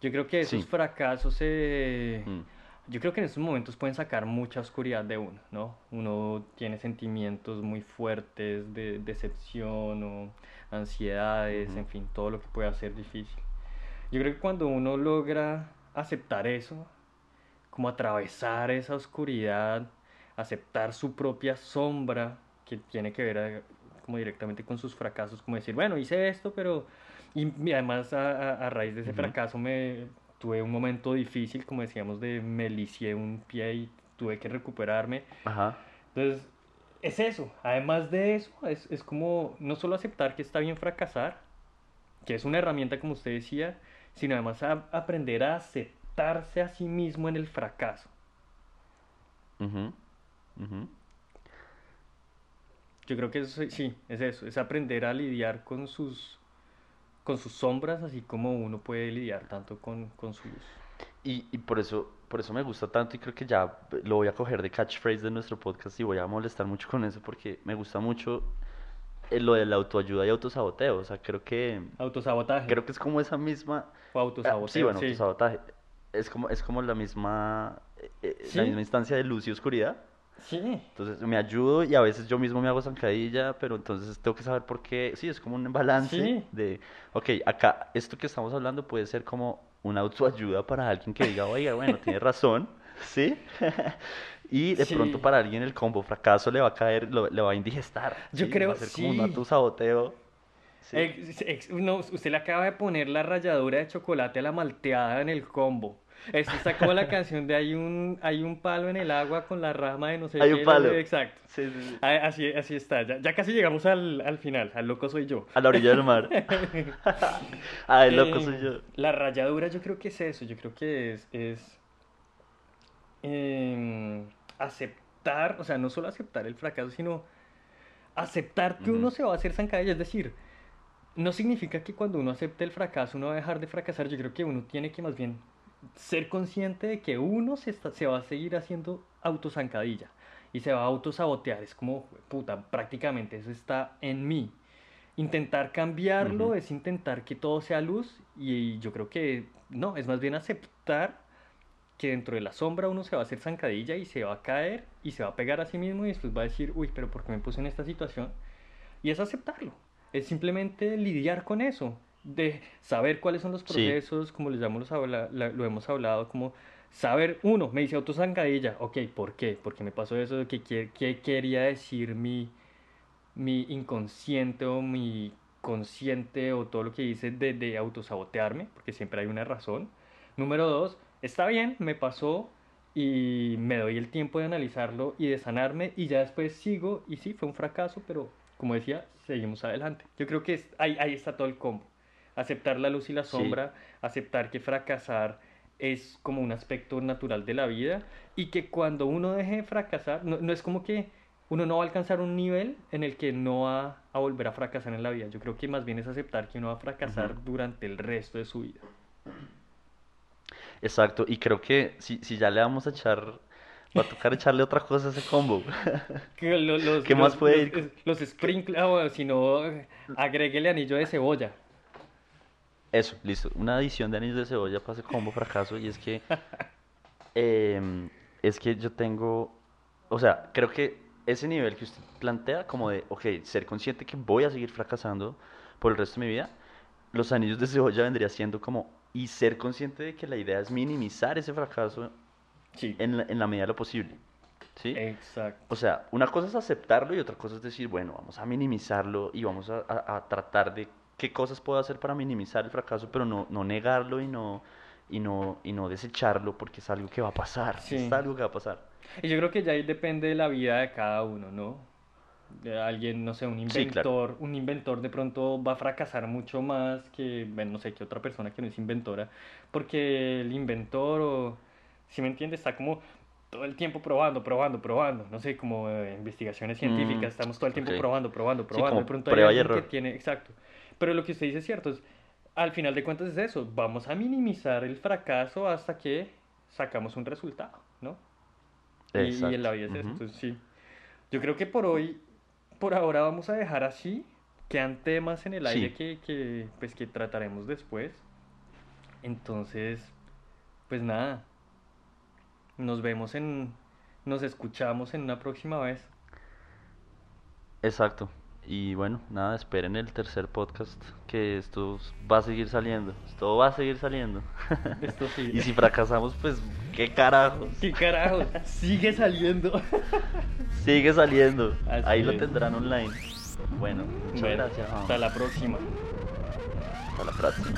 Yo creo que esos Sí. fracasos se... Mm, Yo creo que en estos momentos pueden sacar mucha oscuridad de uno, ¿no? Uno tiene sentimientos muy fuertes de decepción o ansiedades, Ujú. en fin, todo lo que puede hacer difícil. Yo creo que cuando uno logra aceptar eso, como atravesar esa oscuridad, aceptar su propia sombra, que tiene que ver eh, como directamente con sus fracasos, como decir, bueno, hice esto, pero... Y, además a, a- a raíz de ese fracaso me tuve un momento difícil, como decíamos, de me lisié un pie y tuve que recuperarme. Ajá. Entonces, es eso. Además de eso, es, es como no solo aceptar que está bien fracasar, que es una herramienta, como usted decía, sino además a- aprender a aceptarse a sí mismo en el fracaso. Ujú, ujú. Yo creo que eso, sí, es eso, es aprender a lidiar con sus, con sus sombras, así como uno puede lidiar tanto con, con su luz. Y, y por eso, por eso me gusta tanto y creo que ya lo voy a coger de catchphrase de nuestro podcast y voy a molestar mucho con eso porque me gusta mucho eh, lo de la autoayuda y autosaboteo. O sea, creo que, Autosabotaje creo que es como esa misma... o Ah, autosaboteo, sí, bueno, sí. autosabotaje. Es como, es como la misma, eh, eh, Sí. la misma instancia de luz y oscuridad. Sí, Entonces me ayudo y a veces yo mismo me hago zancadilla, pero entonces tengo que saber por qué. Sí, es como un balance Sí. de, ok, acá esto que estamos hablando puede ser como una autoayuda para alguien que diga, oiga, bueno, tiene razón, ¿sí? Y de Sí. pronto para alguien el combo fracaso le va a caer, lo- le va a indigestar. Yo ¿sí? creo- Va a ser como un autosaboteo. ¿sí? Ex- no, usted le acaba de poner la ralladura de chocolate a la malteada en el combo. Esto está como la canción de hay un, hay un palo en el agua con la rama de no sé Hay qué. un palo. Exacto. Sí, sí, sí. Ah, Así, así está. Ya, ya casi llegamos al, al final. Al loco soy yo. A la orilla del mar. Ay, loco Eh, soy yo. La ralladura yo creo que es eso. Yo creo que es, es em, aceptar, o sea, no solo aceptar el fracaso, sino aceptar que uno se va a hacer zancadilla. Es decir, no significa que cuando uno acepte el fracaso uno va a dejar de fracasar. Yo creo que uno tiene que más bien ser consciente de que uno se, está- se va a seguir haciendo autozancadilla y se va a autosabotear. Es como, puta, prácticamente eso está en mí. Intentar cambiarlo es intentar que todo sea luz y yo creo que no, es más bien aceptar que dentro de la sombra uno se va a hacer zancadilla y se va a caer y se va a pegar a sí mismo y después va a decir, uy, pero ¿por qué me puse en esta situación? Y es aceptarlo, es simplemente lidiar con eso, de saber cuáles son los Sí. procesos, como les llamamos, habla- la- lo hemos hablado, como saber, uno, me dice autozancadilla, ok, ¿por qué? ¿Por qué me pasó eso? ¿Qué, qué, qué quería decir mi, mi inconsciente o mi consciente o todo lo que hice de, de autosabotearme? Porque siempre hay una razón. Número dos, está bien, me pasó y me doy el tiempo de analizarlo y de sanarme y ya después sigo y sí, fue un fracaso, pero como decía, seguimos adelante. Yo creo que es- ahí, ahí está todo el combo. Aceptar la luz y la Sí. sombra, aceptar que fracasar es como un aspecto natural de la vida y que cuando uno deje de fracasar, no, no es como que uno no va a alcanzar un nivel en el que no va a volver a fracasar en la vida. Yo creo que más bien es aceptar que uno va a fracasar durante el resto de su vida. Exacto, y creo que si, si ya le vamos a echar, va a tocar echarle otra cosa a ese combo. Que lo- los, ¿Qué más puede los- ir? Los, sprinkles, ah, bueno, si no, agréguele anillo de cebolla. Eso, listo. Una adición de anillos de cebolla para ese combo fracaso y es que em, es que yo tengo, o sea, creo que ese nivel que usted plantea como de, ok, ser consciente que voy a seguir fracasando por el resto de mi vida, los anillos de cebolla vendría siendo como, y ser consciente de que la idea es minimizar ese fracaso Sí, en la, en la medida de lo posible. ¿Sí? exacto. O sea, una cosa es aceptarlo y otra cosa es decir, bueno, vamos a minimizarlo y vamos a, a- a tratar de qué cosas puedo hacer para minimizar el fracaso, pero no, no negarlo y no, y, no, y no desecharlo porque es algo que va a pasar. Sí. Es algo que va a pasar. Y yo creo que ya ahí depende de la vida de cada uno, ¿no? De alguien, no sé, un Sí, claro. inventor, un inventor de pronto va a fracasar mucho más que, bueno, no sé, que otra persona que no es inventora, porque el inventor, o, si me entiendes, está como todo el tiempo probando, probando, probando, no sé, como eh, investigaciones científicas, Mm, estamos todo el tiempo ok. probando, probando, Sí, probando, como de pronto hay alguien que error. tiene, exacto. Pero lo que usted dice es cierto, es, al final de cuentas es eso, vamos a minimizar el fracaso hasta que sacamos un resultado, ¿no? Y, y en Exacto. la vida es entonces sí. Yo creo que por hoy, por ahora vamos a dejar así. Quedan temas en el aire Sí. que, que, pues, que trataremos después. Entonces, pues nada. Nos vemos en, nos escuchamos en una próxima vez. Exacto. Y bueno, nada, esperen el tercer podcast, que esto va a seguir saliendo. Esto va a seguir saliendo. Esto y si fracasamos, pues, ¿qué carajos? ¿Qué carajo? Sigue saliendo. Sigue saliendo. Así Ahí lo tendrán online. Bueno, muchas Bueno, gracias. Hasta la próxima. Hasta la próxima.